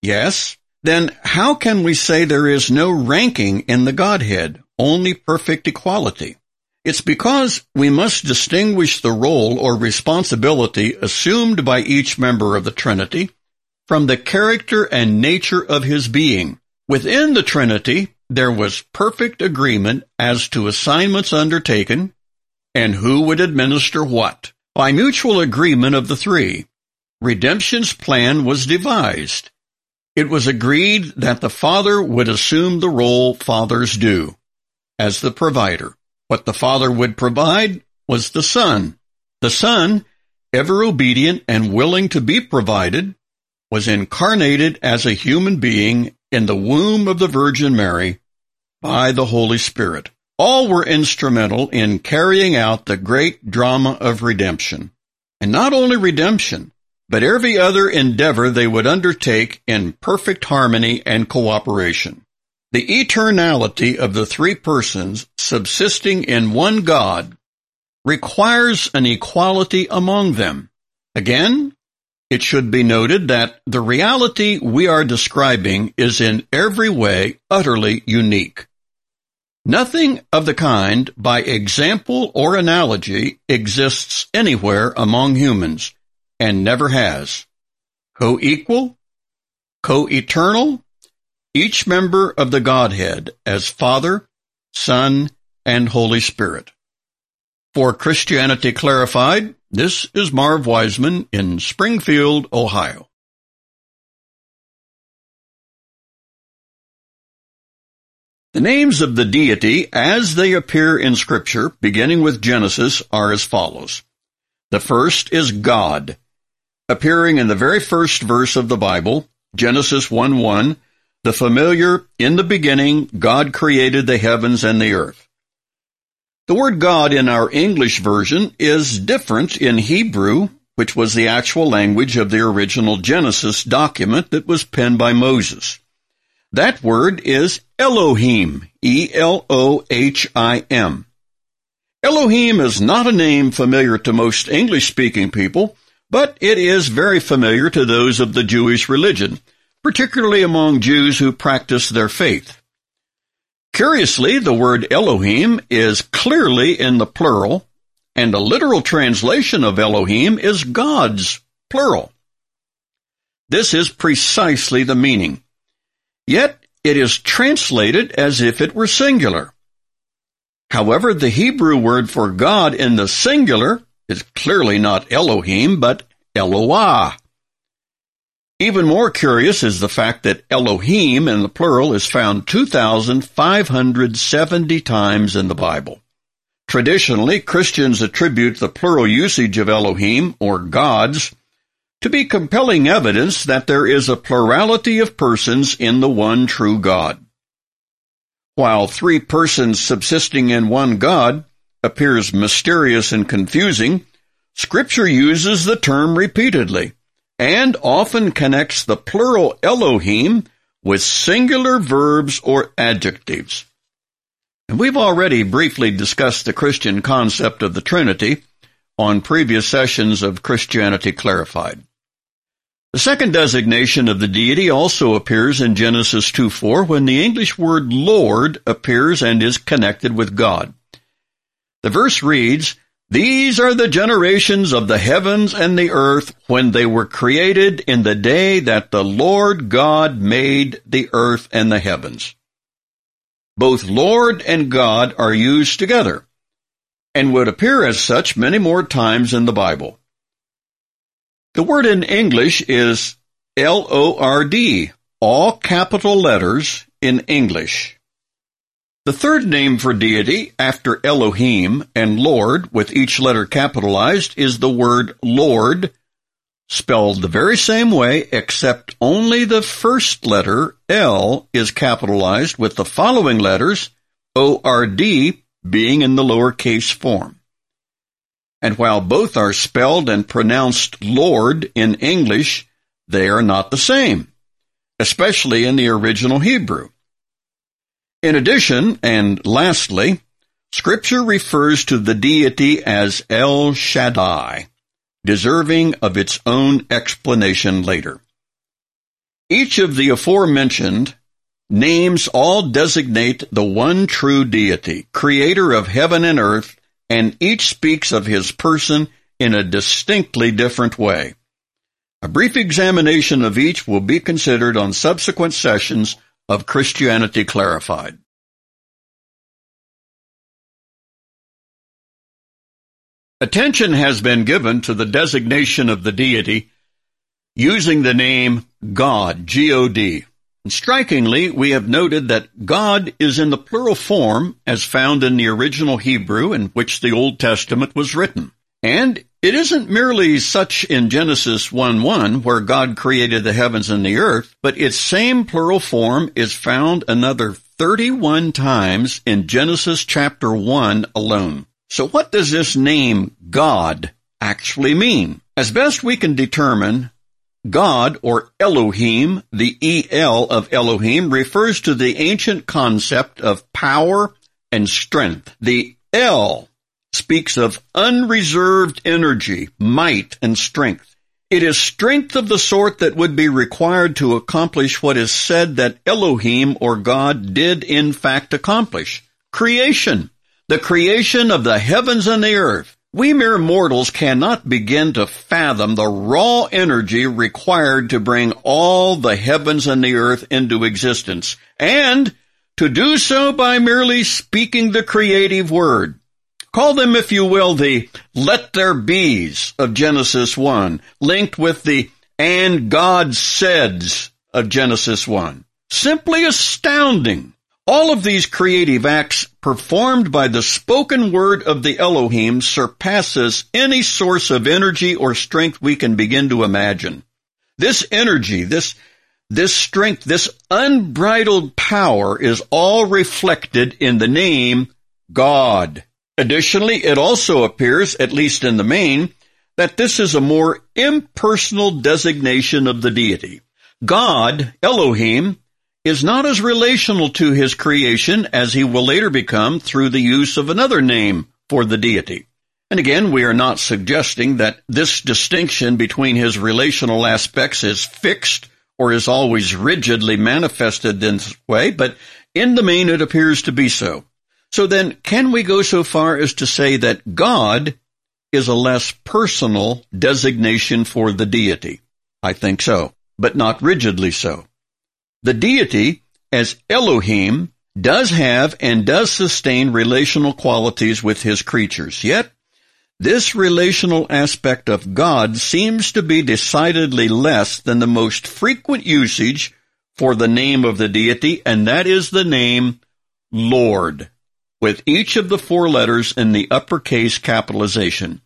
Yes. Then how can we say there is no ranking in the Godhead, only perfect equality? It's because we must distinguish the role or responsibility assumed by each member of the Trinity from the character and nature of his being. Within the Trinity, there was perfect agreement as to assignments undertaken and who would administer what. By mutual agreement of the three, redemption's plan was devised. It was agreed that the Father would assume the role fathers do as the provider. What the Father would provide was the Son. The Son, ever obedient and willing to be provided, was incarnated as a human being in the womb of the Virgin Mary by the Holy Spirit. All were instrumental in carrying out the great drama of redemption. And not only redemption, but every other endeavor they would undertake in perfect harmony and cooperation. The eternality of the three persons subsisting in one God requires an equality among them. Again, it should be noted that the reality we are describing is in every way utterly unique. Nothing of the kind, by example or analogy, exists anywhere among humans, and never has. Co-equal, co-eternal, each member of the Godhead as Father, Son, and Holy Spirit. For Christianity Clarified, this is Marv Wiseman in Springfield, Ohio. The names of the deity as they appear in Scripture, beginning with Genesis, are as follows. The first is God, appearing in the very first verse of the Bible, Genesis 1-1, the familiar, in the beginning, God created the heavens and the earth. The word God in our English version is different in Hebrew, which was the actual language of the original Genesis document that was penned by Moses. That word is Elohim, E-L-O-H-I-M. Elohim is not a name familiar to most English-speaking people, but it is very familiar to those of the Jewish religion, particularly among Jews who practice their faith. Curiously, the word Elohim is clearly in the plural, and a literal translation of Elohim is gods, plural. This is precisely the meaning. Yet, it is translated as if it were singular. However, the Hebrew word for God in the singular is clearly not Elohim, but Eloah. Even more curious is the fact that Elohim in the plural is found 2,570 times in the Bible. Traditionally, Christians attribute the plural usage of Elohim, or gods, to be compelling evidence that there is a plurality of persons in the one true God. While three persons subsisting in one God appears mysterious and confusing, Scripture uses the term repeatedly and often connects the plural Elohim with singular verbs or adjectives. And we've already briefly discussed the Christian concept of the Trinity on previous sessions of Christianity Clarified. The second designation of the deity also appears in Genesis 2.4 when the English word Lord appears and is connected with God. The verse reads, these are the generations of the heavens and the earth when they were created in the day that the Lord God made the earth and the heavens. Both Lord and God are used together and would appear as such many more times in the Bible. The word in English is L-O-R-D, all capital letters in English. The third name for deity, after Elohim and Lord, with each letter capitalized, is the word Lord, spelled the very same way, except only the first letter, L, is capitalized with the following letters, O-R-D, being in the lowercase form. And while both are spelled and pronounced Lord in English, they are not the same, especially in the original Hebrew. In addition, and lastly, Scripture refers to the deity as El Shaddai, deserving of its own explanation later. Each of the aforementioned names all designate the one true deity, creator of heaven and earth, and each speaks of his person in a distinctly different way. A brief examination of each will be considered on subsequent sessions of Christianity Clarified. Attention has been given to the designation of the deity using the name God, G-O-D. And strikingly, we have noted that God is in the plural form as found in the original Hebrew in which the Old Testament was written. And it isn't merely such in Genesis 1-1 where God created the heavens and the earth, but its same plural form is found another 31 times in Genesis chapter 1 alone. So what does this name God actually mean? As best we can determine, God or Elohim, the El of Elohim refers to the ancient concept of power and strength. The El speaks of unreserved energy, might, and strength. It is strength of the sort that would be required to accomplish what is said that Elohim or God did in fact accomplish. Creation. The creation of the heavens and the earth. We mere mortals cannot begin to fathom the raw energy required to bring all the heavens and the earth into existence, and to do so by merely speaking the creative word. Call them, if you will, the let there be's of Genesis 1, linked with the and God saids of Genesis 1. Simply astounding. All of these creative acts performed by the spoken word of the Elohim surpasses any source of energy or strength we can begin to imagine. This energy, this, this strength, this unbridled power is all reflected in the name God. Additionally, it also appears, at least in the main, that this is a more impersonal designation of the deity. God, Elohim, is not as relational to his creation as he will later become through the use of another name for the deity. And again, we are not suggesting that this distinction between his relational aspects is fixed or is always rigidly manifested in this way, but in the main it appears to be so. So then, can we go so far as to say that God is a less personal designation for the deity? I think so, but not rigidly so. The deity, as Elohim, does have and does sustain relational qualities with his creatures. Yet, this relational aspect of God seems to be decidedly less than the most frequent usage for the name of the deity, and that is the name Lord with each of the four letters in the uppercase capitalization.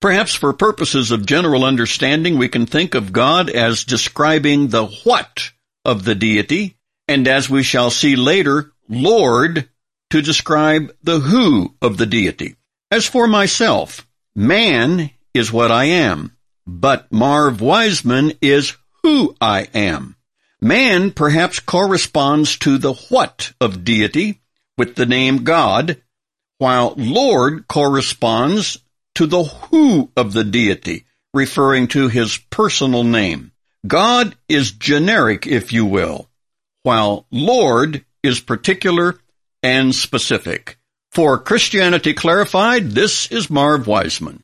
Perhaps for purposes of general understanding, we can think of God as describing the what of the deity, and as we shall see later, Lord to describe the who of the deity. As for myself, man is what I am, but Marv Wiseman is who I am. Man perhaps corresponds to the what of deity, with the name God, while Lord corresponds to the who of the deity, referring to his personal name. God is generic, if you will, while Lord is particular and specific. For Christianity Clarified, this is Marv Wiseman.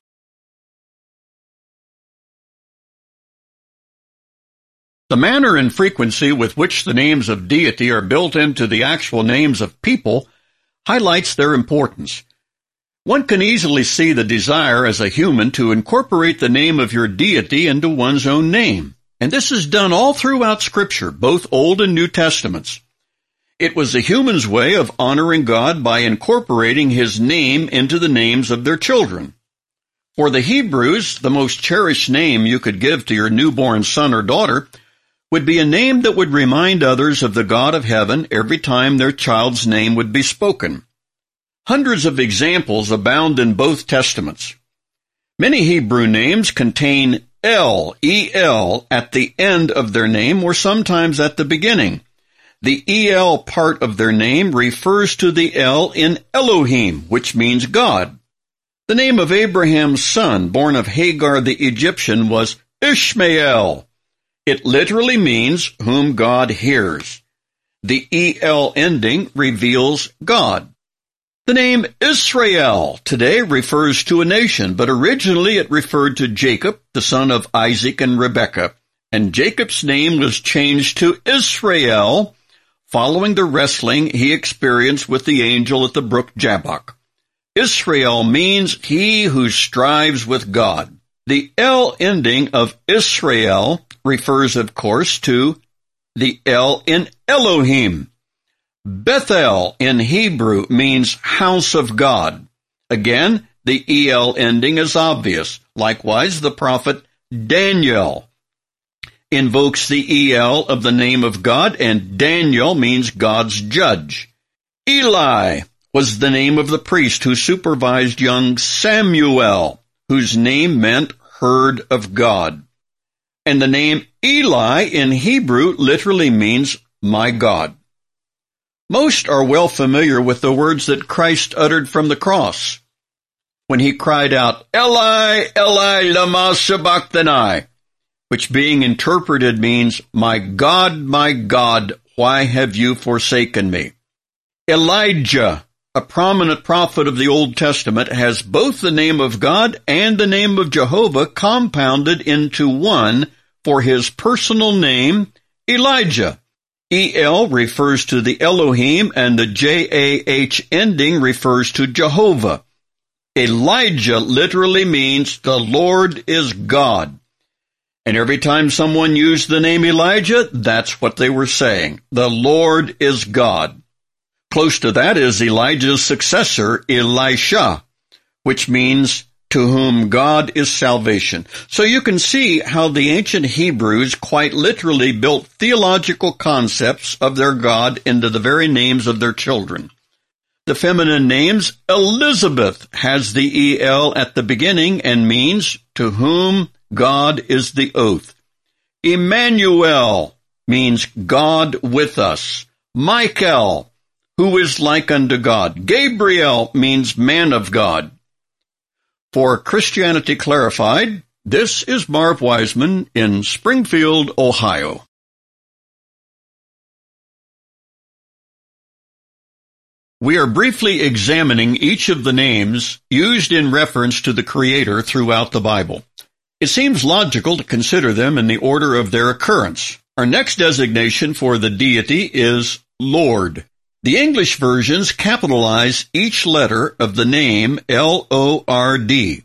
The manner and frequency with which the names of deity are built into the actual names of people highlights their importance. One can easily see the desire as a human to incorporate the name of your deity into one's own name. And this is done all throughout Scripture, both Old and New Testaments. It was the human's way of honoring God by incorporating His name into the names of their children. For the Hebrews, the most cherished name you could give to your newborn son or daughter would be a name that would remind others of the God of heaven every time their child's name would be spoken. Hundreds of examples abound in both testaments. Many Hebrew names contain El, E-L, at the end of their name or sometimes at the beginning. The El part of their name refers to the El in Elohim, which means God. The name of Abraham's son, born of Hagar the Egyptian, was Ishmael, it literally means whom God hears. The EL ending reveals God. The name Israel today refers to a nation, but originally it referred to Jacob, the son of Isaac and Rebekah, and Jacob's name was changed to Israel following the wrestling he experienced with the angel at the brook Jabbok. Israel means he who strives with God. The L ending of Israel refers, of course, to the L in Elohim. Bethel in Hebrew means house of God. Again, the EL ending is obvious. Likewise, the prophet Daniel invokes the EL of the name of God, and Daniel means God's judge. Eli was the name of the priest who supervised young Samuel, whose name meant heard of God. And the name Eli in Hebrew literally means my God. Most are well familiar with the words that Christ uttered from the cross when he cried out, Eli, Eli, lama sabachthani, which being interpreted means, My God, my God, why have you forsaken me? Elijah, a prominent prophet of the Old Testament, has both the name of God and the name of Jehovah compounded into one for his personal name, Elijah. El refers to the Elohim and the J-A-H ending refers to Jehovah. Elijah literally means the Lord is God. And every time someone used the name Elijah, that's what they were saying. The Lord is God. Close to that is Elijah's successor, Elisha, which means to whom God is salvation. So you can see how the ancient Hebrews quite literally built theological concepts of their God into the very names of their children. The feminine names Elizabeth has the EL at the beginning and means to whom God is the oath. Emmanuel means God with us. Michael, who is like unto God. Gabriel means man of God. For Christianity Clarified, this is Marv Wiseman in Springfield, Ohio. We are briefly examining each of the names used in reference to the Creator throughout the Bible. It seems logical to consider them in the order of their occurrence. Our next designation for the deity is Lord. The English versions capitalize each letter of the name L-O-R-D.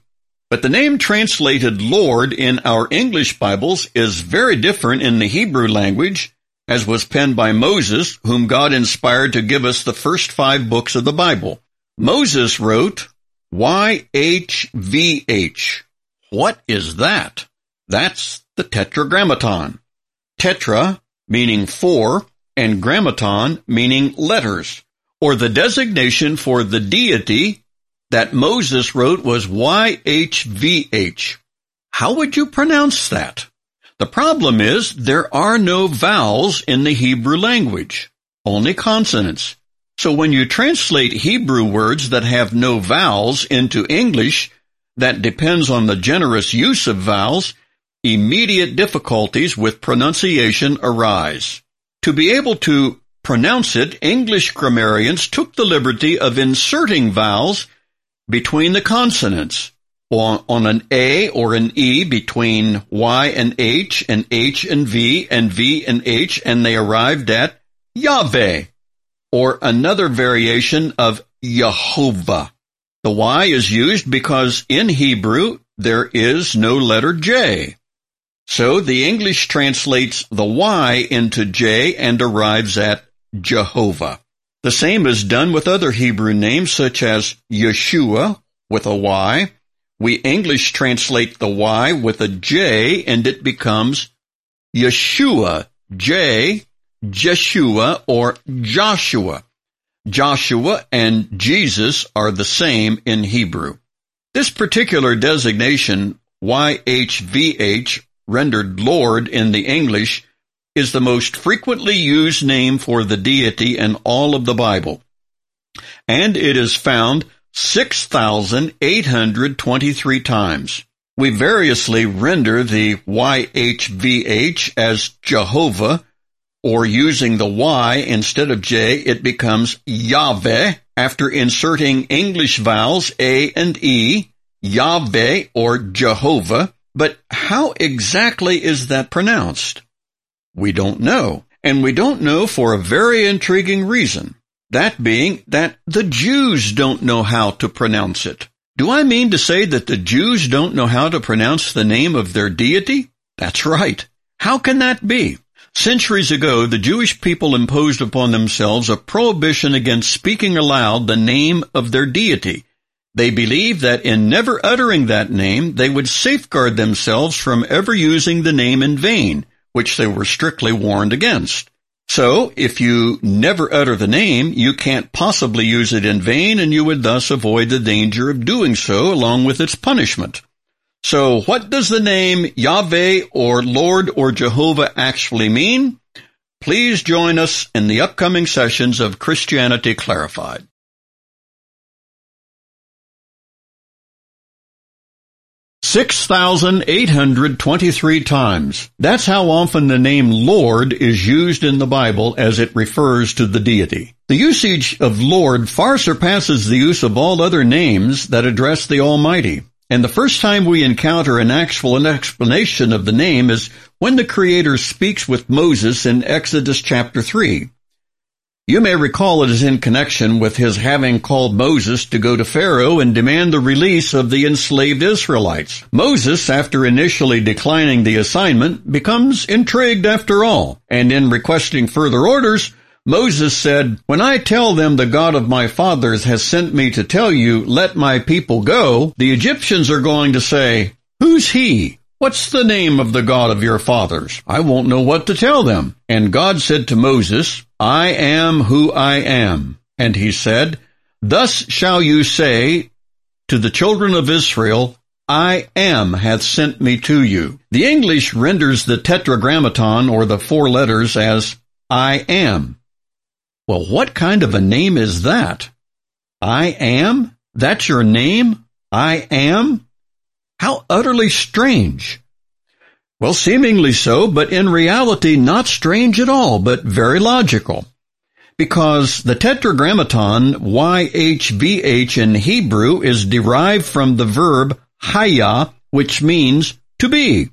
But the name translated Lord in our English Bibles is very different in the Hebrew language, as was penned by Moses, whom God inspired to give us the first five books of the Bible. Moses wrote YHVH. What is that? That's the Tetragrammaton. Tetra, meaning four, and grammaton meaning letters, or the designation for the deity that Moses wrote was YHVH. How would you pronounce that? The problem is there are no vowels in the Hebrew language, only consonants. So when you translate Hebrew words that have no vowels into English, that depends on the generous use of vowels, immediate difficulties with pronunciation arise. To be able to pronounce it, English grammarians took the liberty of inserting vowels between the consonants on, on an A or an E between Y and H and H and V and V and H and they arrived at Yahweh or another variation of Jehovah. The Y is used because in Hebrew there is no letter J. So the English translates the Y into J and arrives at Jehovah. The same is done with other Hebrew names such as Yeshua with a Y. We English translate the Y with a J and it becomes Yeshua, J, Jeshua or Joshua. Joshua and Jesus are the same in Hebrew. This particular designation, YHVH, rendered Lord in the English, is the most frequently used name for the deity in all of the Bible. And it is found 6,823 times. We variously render the YHVH as Jehovah, or using the Y instead of J, it becomes Yahweh after inserting English vowels A and E, Yahweh or Jehovah, but how exactly is that pronounced? We don't know. And we don't know for a very intriguing reason. That being that the Jews don't know how to pronounce it. Do I mean to say that the Jews don't know how to pronounce the name of their deity? That's right. How can that be? Centuries ago, the Jewish people imposed upon themselves a prohibition against speaking aloud the name of their deity. They believed that in never uttering that name, they would safeguard themselves from ever using the name in vain, which they were strictly warned against. So, if you never utter the name, you can't possibly use it in vain and you would thus avoid the danger of doing so along with its punishment. So, what does the name Yahweh or Lord or Jehovah actually mean? Please join us in the upcoming sessions of Christianity Clarified. 6,823 times. That's how often the name Lord is used in the Bible as it refers to the deity. The usage of Lord far surpasses the use of all other names that address the Almighty. And the first time we encounter an actual explanation of the name is when the Creator speaks with Moses in Exodus chapter 3. You may recall it is in connection with his having called Moses to go to Pharaoh and demand the release of the enslaved Israelites. Moses, after initially declining the assignment, becomes intrigued after all, and in requesting further orders, Moses said, When I tell them the God of my fathers has sent me to tell you, let my people go, the Egyptians are going to say, Who's he? What's the name of the God of your fathers? I won't know what to tell them. And God said to Moses, I am who I am. And he said, Thus shall you say to the children of Israel, I am hath sent me to you. The English renders the tetragrammaton or the four letters as I am. Well, what kind of a name is that? I am? That's your name? I am? How utterly strange. Well, seemingly so, but in reality not strange at all, but very logical. Because the tetragrammaton YHVH in Hebrew is derived from the verb haya, which means to be.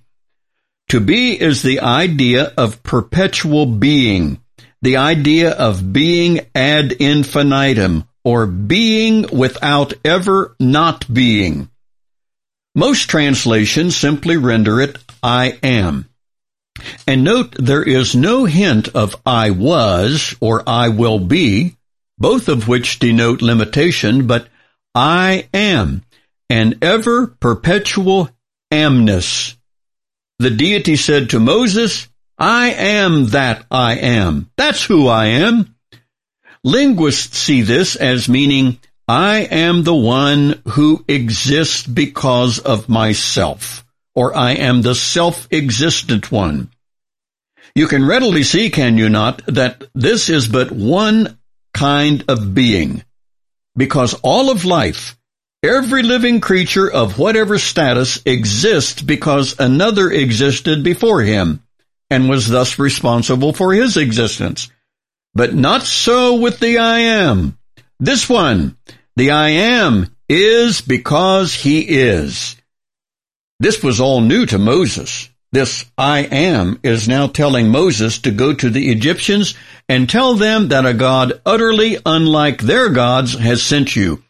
To be is the idea of perpetual being, the idea of being ad infinitum, or being without ever not being. Most translations simply render it I am. And note there is no hint of I was or I will be, both of which denote limitation, but I am, an ever perpetual amness. The deity said to Moses, I am that I am. That's who I am. Linguists see this as meaning I am the one who exists because of myself, or I am the self-existent one. You can readily see, can you not, that this is but one kind of being, because all of life, every living creature of whatever status exists because another existed before him, and was thus responsible for his existence. But not so with the I am. This one, the I am, is because he is. This was all new to Moses. This I am is now telling Moses to go to the Egyptians and tell them that a God utterly unlike their gods has sent you.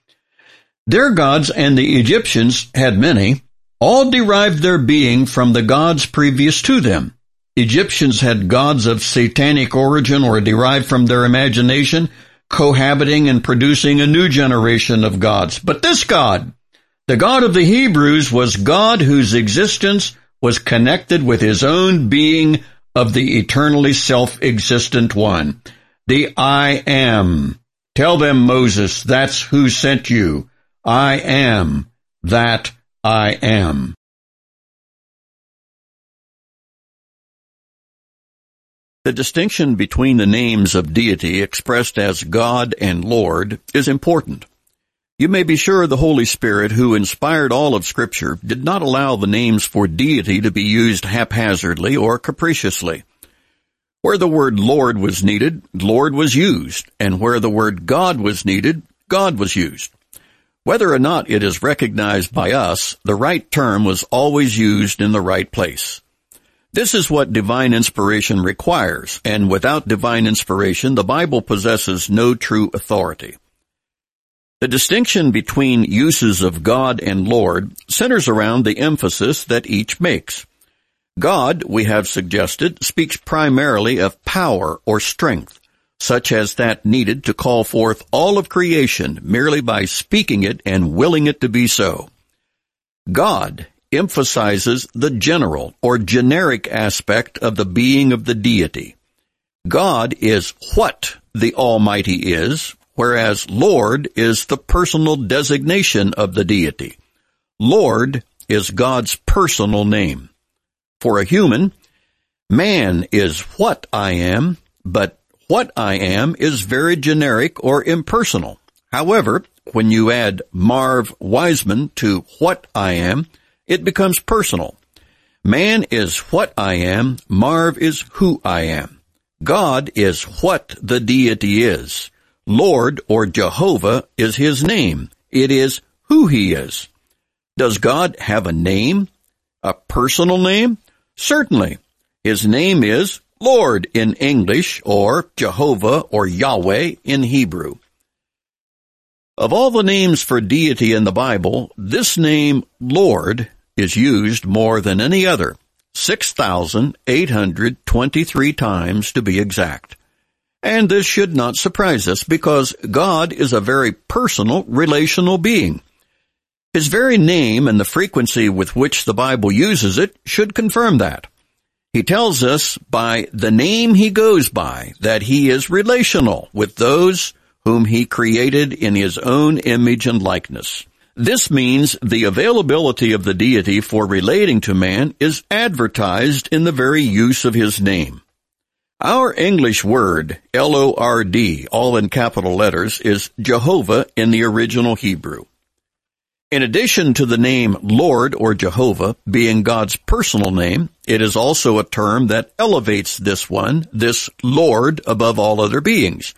Their gods and the Egyptians had many, all derived their being from the gods previous to them. Egyptians had gods of satanic origin or derived from their imagination, cohabiting and producing a new generation of gods. But this God, the God of the Hebrews, was God whose existence was connected with his own being of the eternally self-existent one. The I am. Tell them, Moses, that's who sent you. I am that I am. The distinction between the names of deity expressed as God and Lord is important. You may be sure the Holy Spirit, who inspired all of Scripture, did not allow the names for deity to be used haphazardly or capriciously. Where the word Lord was needed, Lord was used, and where the word God was needed, God was used. Whether or not it is recognized by us, the right term was always used in the right place. This is what divine inspiration requires, and without divine inspiration, the Bible possesses no true authority. The distinction between uses of God and Lord centers around the emphasis that each makes. God, we have suggested, speaks primarily of power or strength, such as that needed to call forth all of creation merely by speaking it and willing it to be so. God emphasizes the general or generic aspect of the being of the deity. God is what the Almighty is, whereas Lord is the personal designation of the deity. Lord is God's personal name. For a human, man is what I am, but what I am is very generic or impersonal. However, when you add Marv Wiseman to what I am, it becomes personal. Man is what I am, Marv is who I am. God is what the deity is. Lord or Jehovah is his name. It is who he is. Does God have a name? A personal name? Certainly. His name is Lord in English or Jehovah or Yahweh in Hebrew. Of all the names for deity in the Bible, this name, Lord, is used more than any other, 6,823 times to be exact. And this should not surprise us because God is a very personal, relational being. His very name and the frequency with which the Bible uses it should confirm that. He tells us by the name he goes by that he is relational with those whom he created in his own image and likeness. This means the availability of the deity for relating to man is advertised in the very use of his name. Our English word, L-O-R-D, all in capital letters, is Jehovah in the original Hebrew. In addition to the name Lord or Jehovah being God's personal name, it is also a term that elevates this one, this Lord, above all other beings.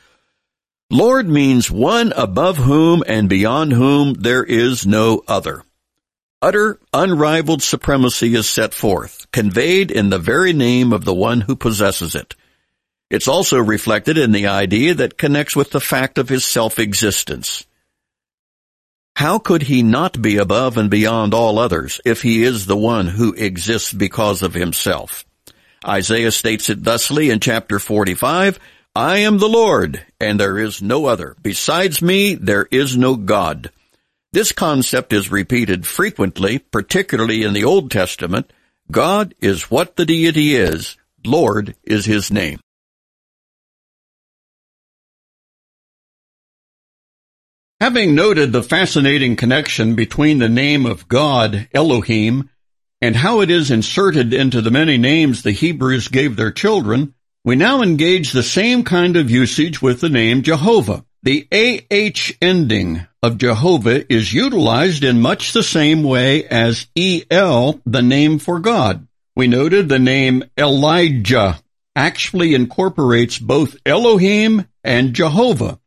Lord means one above whom and beyond whom there is no other. Utter, unrivaled supremacy is set forth, conveyed in the very name of the one who possesses it. It's also reflected in the idea that connects with the fact of his self-existence. How could he not be above and beyond all others if he is the one who exists because of himself? Isaiah states it thusly in chapter 45, I am the Lord, and there is no other. Besides me, there is no God. This concept is repeated frequently, particularly in the Old Testament. God is what the deity is. Lord is his name. Having noted the fascinating connection between the name of God, Elohim, and how it is inserted into the many names the Hebrews gave their children, we now engage the same kind of usage with the name Jehovah. The AH ending of Jehovah is utilized in much the same way as EL, the name for God. We noted the name Elijah actually incorporates both Elohim and Jehovah.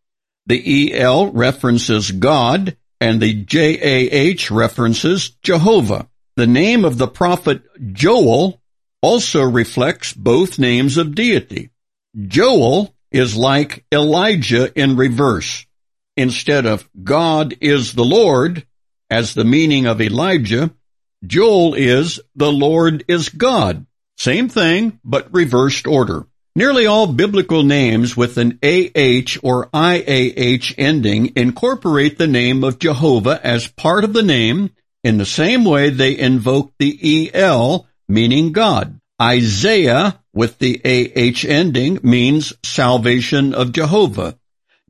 The EL references God and the JAH references Jehovah. The name of the prophet Joel also reflects both names of deity. Joel is like Elijah in reverse. Instead of God is the Lord, as the meaning of Elijah, Joel is the Lord is God. Same thing, but reversed order. Nearly all biblical names with an AH or IAH ending incorporate the name of Jehovah as part of the name in the same way they invoke the EL meaning God. Isaiah, with the AH ending, means salvation of Jehovah.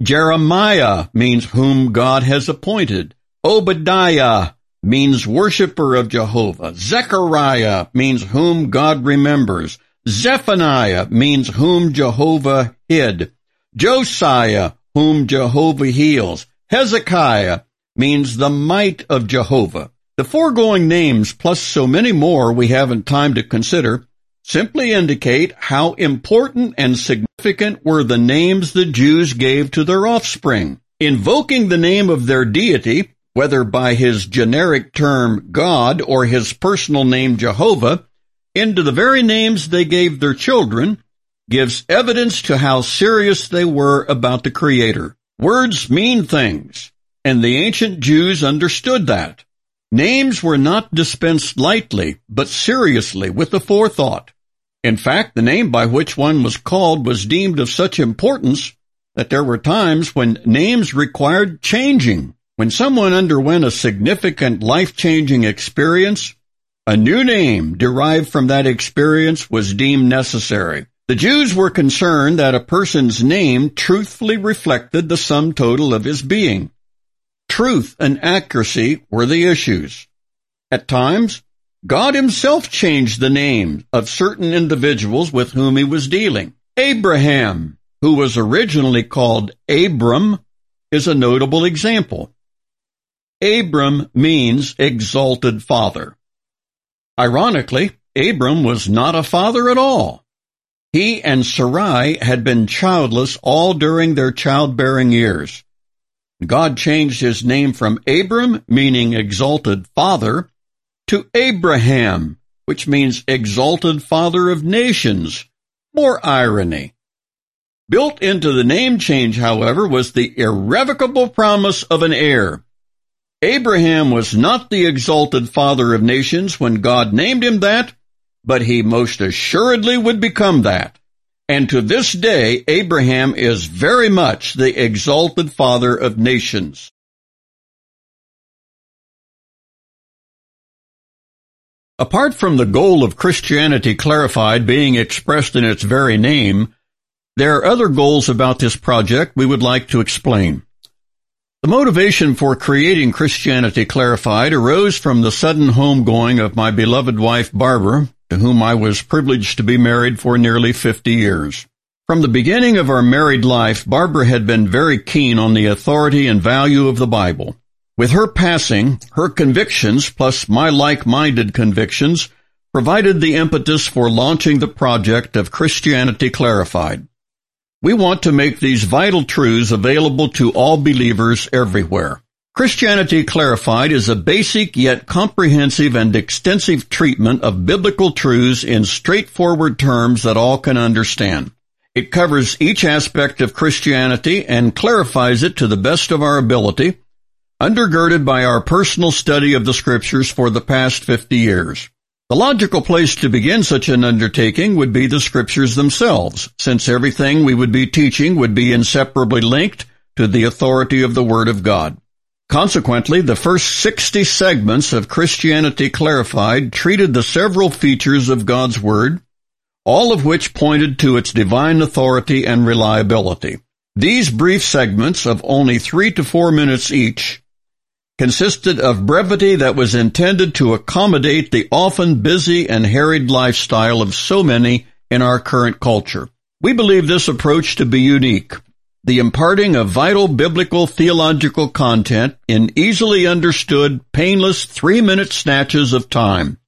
Jeremiah means whom God has appointed. Obadiah means worshiper of Jehovah. Zechariah means whom God remembers. Zephaniah means whom Jehovah hid. Josiah, whom Jehovah heals. Hezekiah means the might of Jehovah. The foregoing names, plus so many more we haven't time to consider, simply indicate how important and significant were the names the Jews gave to their offspring. Invoking the name of their deity, whether by his generic term God or his personal name Jehovah, into the very names they gave their children, gives evidence to how serious they were about the Creator. Words mean things, and the ancient Jews understood that. Names were not dispensed lightly, but seriously with the forethought. In fact, the name by which one was called was deemed of such importance that there were times when names required changing. When someone underwent a significant life-changing experience, a new name derived from that experience was deemed necessary. The Jews were concerned that a person's name truthfully reflected the sum total of his being. Truth and accuracy were the issues. At times, God himself changed the names of certain individuals with whom he was dealing. Abraham, who was originally called Abram, is a notable example. Abram means exalted father. Ironically, Abram was not a father at all. He and Sarai had been childless all during their childbearing years. God changed his name from Abram, meaning exalted father, to Abraham, which means exalted father of nations. More irony. Built into the name change, however, was the irrevocable promise of an heir. Abraham was not the exalted father of nations when God named him that, but he most assuredly would become that. And to this day, Abraham is very much the exalted father of nations. Apart from the goal of Christianity clarified being expressed in its very name, there are other goals about this project we would like to explain. The motivation for creating Christianity Clarified arose from the sudden homegoing of my beloved wife Barbara, to whom I was privileged to be married for nearly 50 years. From the beginning of our married life, Barbara had been very keen on the authority and value of the Bible. With her passing, her convictions, plus my like-minded convictions, provided the impetus for launching the project of Christianity Clarified. We want to make these vital truths available to all believers everywhere. Christianity Clarified is a basic yet comprehensive and extensive treatment of biblical truths in straightforward terms that all can understand. It covers each aspect of Christianity and clarifies it to the best of our ability undergirded by our personal study of the scriptures for the past 50 years. The logical place to begin such an undertaking would be the scriptures themselves, since everything we would be teaching would be inseparably linked to the authority of the Word of God. Consequently, the first 60 segments of Christianity Clarified treated the several features of God's Word, all of which pointed to its divine authority and reliability. These brief segments of only three to four minutes each consisted of brevity that was intended to accommodate the often busy and harried lifestyle of so many in our current culture. We believe this approach to be unique, the imparting of vital biblical theological content in easily understood, painless three-minute snatches of time.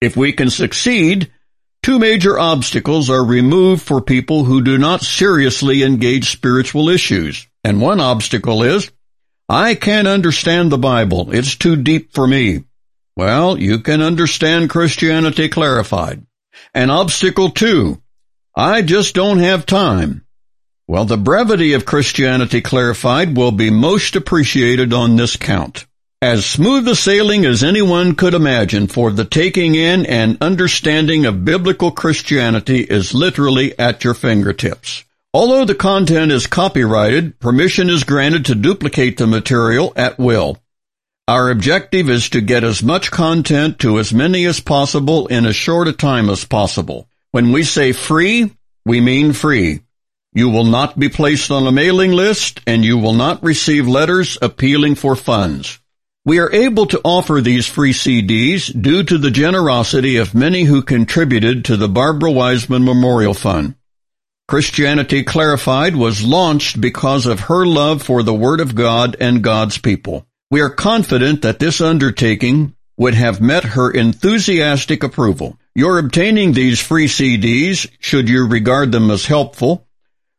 If we can succeed, two major obstacles are removed for people who do not seriously engage spiritual issues. And one obstacle is I can't understand the Bible. It's too deep for me. Well, you can understand Christianity clarified. An obstacle two. I just don't have time. Well, the brevity of Christianity clarified will be most appreciated on this count. As smooth a sailing as anyone could imagine for the taking in and understanding of biblical Christianity is literally at your fingertips. Although the content is copyrighted, permission is granted to duplicate the material at will. Our objective is to get as much content to as many as possible in as short a time as possible. When we say free, we mean free. You will not be placed on a mailing list and you will not receive letters appealing for funds. We are able to offer these free CDs due to the generosity of many who contributed to the Barbara Wiseman Memorial Fund. Christianity Clarified was launched because of her love for the Word of God and God's people. We are confident that this undertaking would have met her enthusiastic approval. Your obtaining these free CDs, should you regard them as helpful,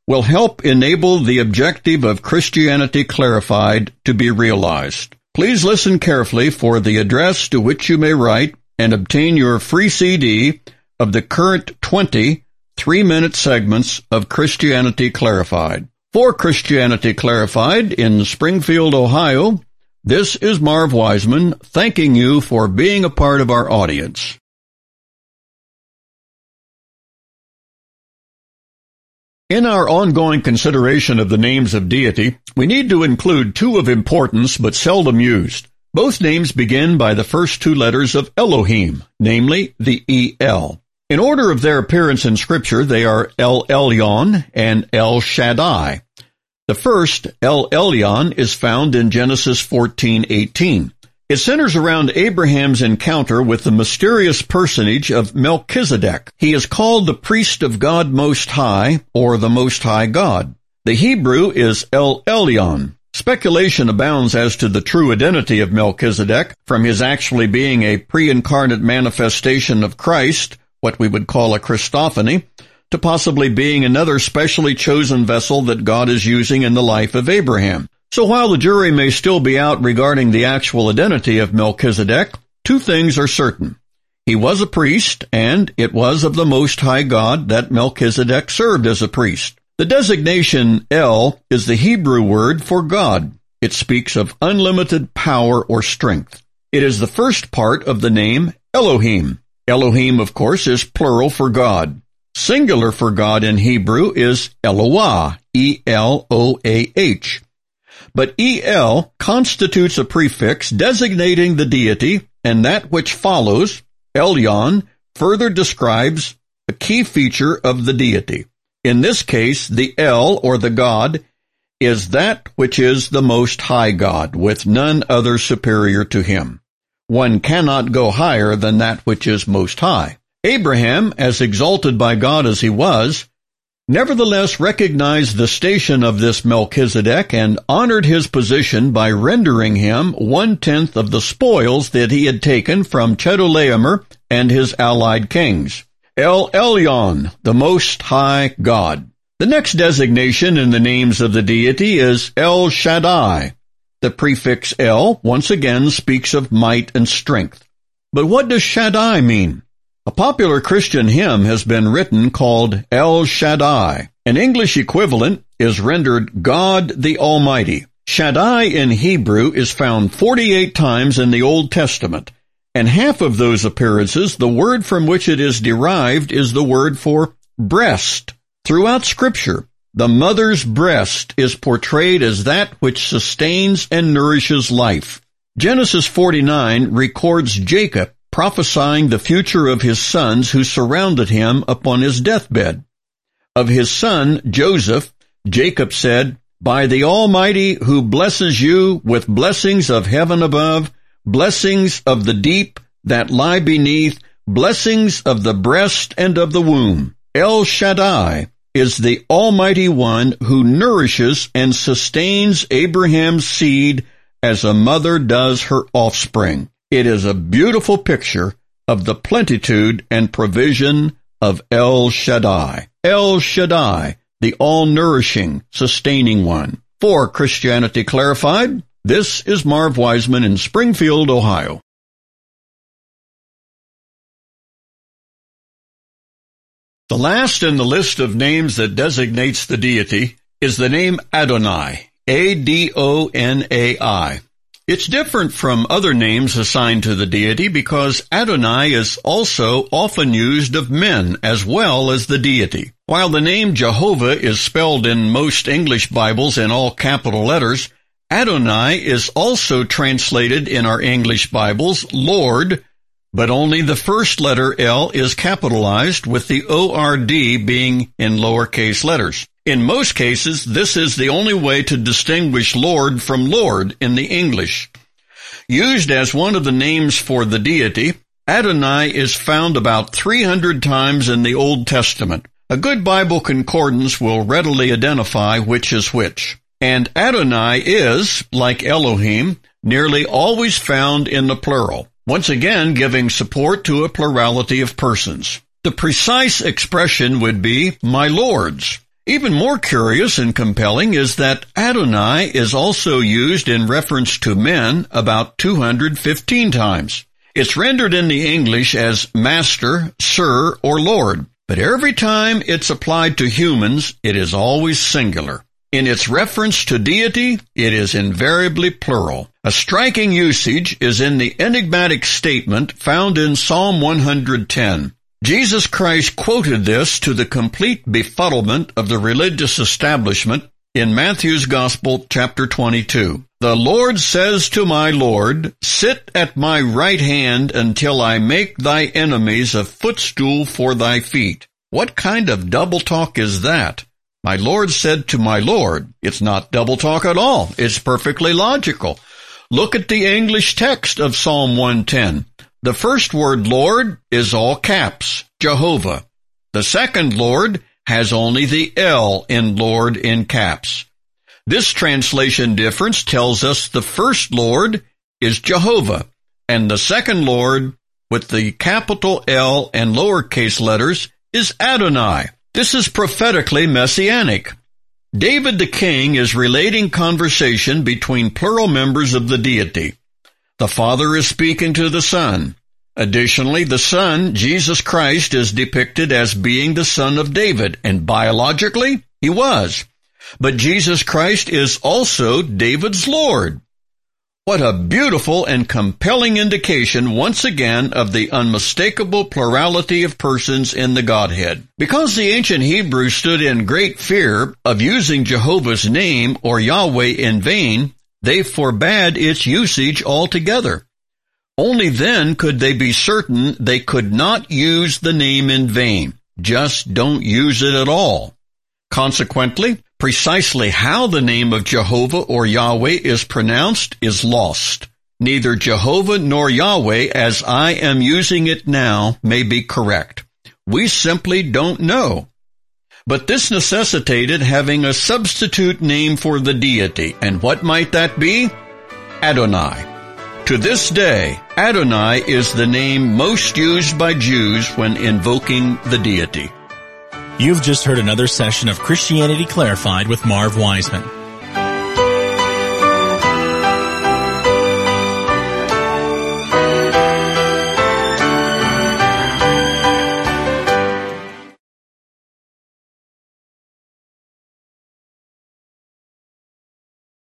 will help enable the objective of Christianity Clarified to be realized. Please listen carefully for the address to which you may write and obtain your free CD of the current 20 three minute segments of Christianity Clarified. For Christianity Clarified in Springfield, Ohio, this is Marv Wiseman thanking you for being a part of our audience. In our ongoing consideration of the names of deity, we need to include two of importance but seldom used. Both names begin by the first two letters of Elohim, namely the EL. In order of their appearance in Scripture, they are El Elyon and El Shaddai. The first, El Elyon, is found in Genesis 14:18. It centers around Abraham's encounter with the mysterious personage of Melchizedek. He is called the priest of God Most High, or the Most High God. The Hebrew is El Elyon. Speculation abounds as to the true identity of Melchizedek, from his actually being a pre-incarnate manifestation of Christ, what we would call a Christophany, to possibly being another specially chosen vessel that God is using in the life of Abraham. So while the jury may still be out regarding the actual identity of Melchizedek, two things are certain. He was a priest, and it was of the Most High God that Melchizedek served as a priest. The designation El is the Hebrew word for God. It speaks of unlimited power or strength. It is the first part of the name Elohim. Elohim, of course, is plural for God. Singular for God in Hebrew is Eloah, E-L-O-A-H. But El constitutes a prefix designating the deity, and that which follows, Elyon, further describes a key feature of the deity. In this case, the El, or the God, is that which is the most high God, with none other superior to him. One cannot go higher than that which is most high. Abraham, as exalted by God as he was, nevertheless recognized the station of this Melchizedek and honored his position by rendering him one-tenth of the spoils that he had taken from Chedorlaomer and his allied kings. El Elyon, the Most High God. The next designation in the names of the deity is El Shaddai. The prefix El once again speaks of might and strength. But what does Shaddai mean? A popular Christian hymn has been written called El Shaddai. An English equivalent is rendered God the Almighty. Shaddai in Hebrew is found 48 times in the Old Testament and half of those appearances, the word from which it is derived is the word for breast. Throughout scripture, the mother's breast is portrayed as that which sustains and nourishes life. Genesis 49 records Jacob prophesying the future of his sons who surrounded him upon his deathbed. Of his son, Joseph, Jacob said, By the Almighty who blesses you with blessings of heaven above blessings of the deep that lie beneath, blessings of the breast and of the womb. El Shaddai is the Almighty One who nourishes and sustains Abraham's seed as a mother does her offspring. It is a beautiful picture of the plenitude and provision of El Shaddai. El Shaddai, the all-nourishing, sustaining one. For Christianity Clarified, this is Marv Wiseman in Springfield, Ohio. The last in the list of names that designates the deity is the name Adonai, A-D-O-N-A-I. It's different from other names assigned to the deity because Adonai is also often used of men as well as the deity. While the name Jehovah is spelled in most English Bibles in all capital letters, Adonai is also translated in our English Bibles, Lord, but only the first letter L is capitalized with the ORD being in lowercase letters. In most cases, this is the only way to distinguish Lord from Lord in the English. Used as one of the names for the deity, Adonai is found about 300 times in the Old Testament. A good Bible concordance will readily identify which is which. And Adonai is, like Elohim, nearly always found in the plural, once again giving support to a plurality of persons. The precise expression would be, my lords. Even more curious and compelling is that Adonai is also used in reference to men about 215 times. It's rendered in the English as master, sir, or lord, but every time it's applied to humans, it is always singular. In its reference to deity, it is invariably plural. A striking usage is in the enigmatic statement found in Psalm 110. Jesus Christ quoted this to the complete befuddlement of the religious establishment in Matthew's Gospel, chapter 22. The Lord says to my Lord, Sit at my right hand until I make thy enemies a footstool for thy feet. What kind of double talk is that? My Lord said to my Lord. It's not double talk at all. It's perfectly logical. Look at the English text of Psalm 110. The first word Lord is all caps, Jehovah. The second Lord has only the L in Lord in caps. This translation difference tells us the first Lord is Jehovah, and the second Lord, with the capital L and lowercase letters, is Adonai. This is prophetically messianic. David the king is relating conversation between plural members of the deity. The Father is speaking to the Son. Additionally, the Son, Jesus Christ, is depicted as being the son of David, and biologically, he was. But Jesus Christ is also David's Lord. What a beautiful and compelling indication once again of the unmistakable plurality of persons in the Godhead. Because the ancient Hebrews stood in great fear of using Jehovah's name or Yahweh in vain, they forbade its usage altogether. Only then could they be certain they could not use the name in vain. Just don't use it at all. Consequently, Precisely how the name of Jehovah or Yahweh is pronounced is lost. Neither Jehovah nor Yahweh, as I am using it now, may be correct. We simply don't know. But this necessitated having a substitute name for the deity. And what might that be? Adonai. To this day, Adonai is the name most used by Jews when invoking the deity. You've just heard another session of Christianity Clarified with Marv Wiseman.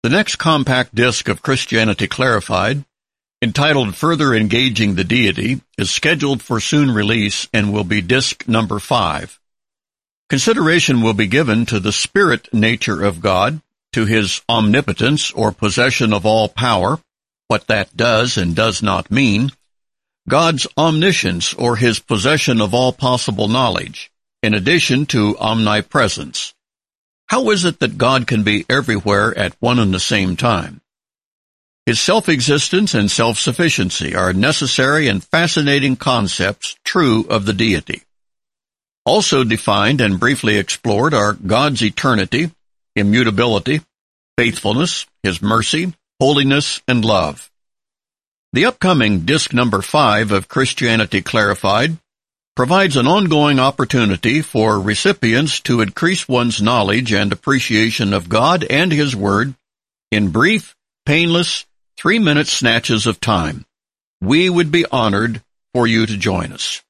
The next compact disc of Christianity Clarified, entitled Further Engaging the Deity, is scheduled for soon release and will be disc number five. Consideration will be given to the spirit nature of God, to his omnipotence or possession of all power, what that does and does not mean, God's omniscience or his possession of all possible knowledge, in addition to omnipresence. How is it that God can be everywhere at one and the same time? His self-existence and self-sufficiency are necessary and fascinating concepts true of the deity. Also defined and briefly explored are God's eternity, immutability, faithfulness, His mercy, holiness, and love. The upcoming disc number five of Christianity Clarified provides an ongoing opportunity for recipients to increase one's knowledge and appreciation of God and His Word in brief, painless, three-minute snatches of time. We would be honored for you to join us.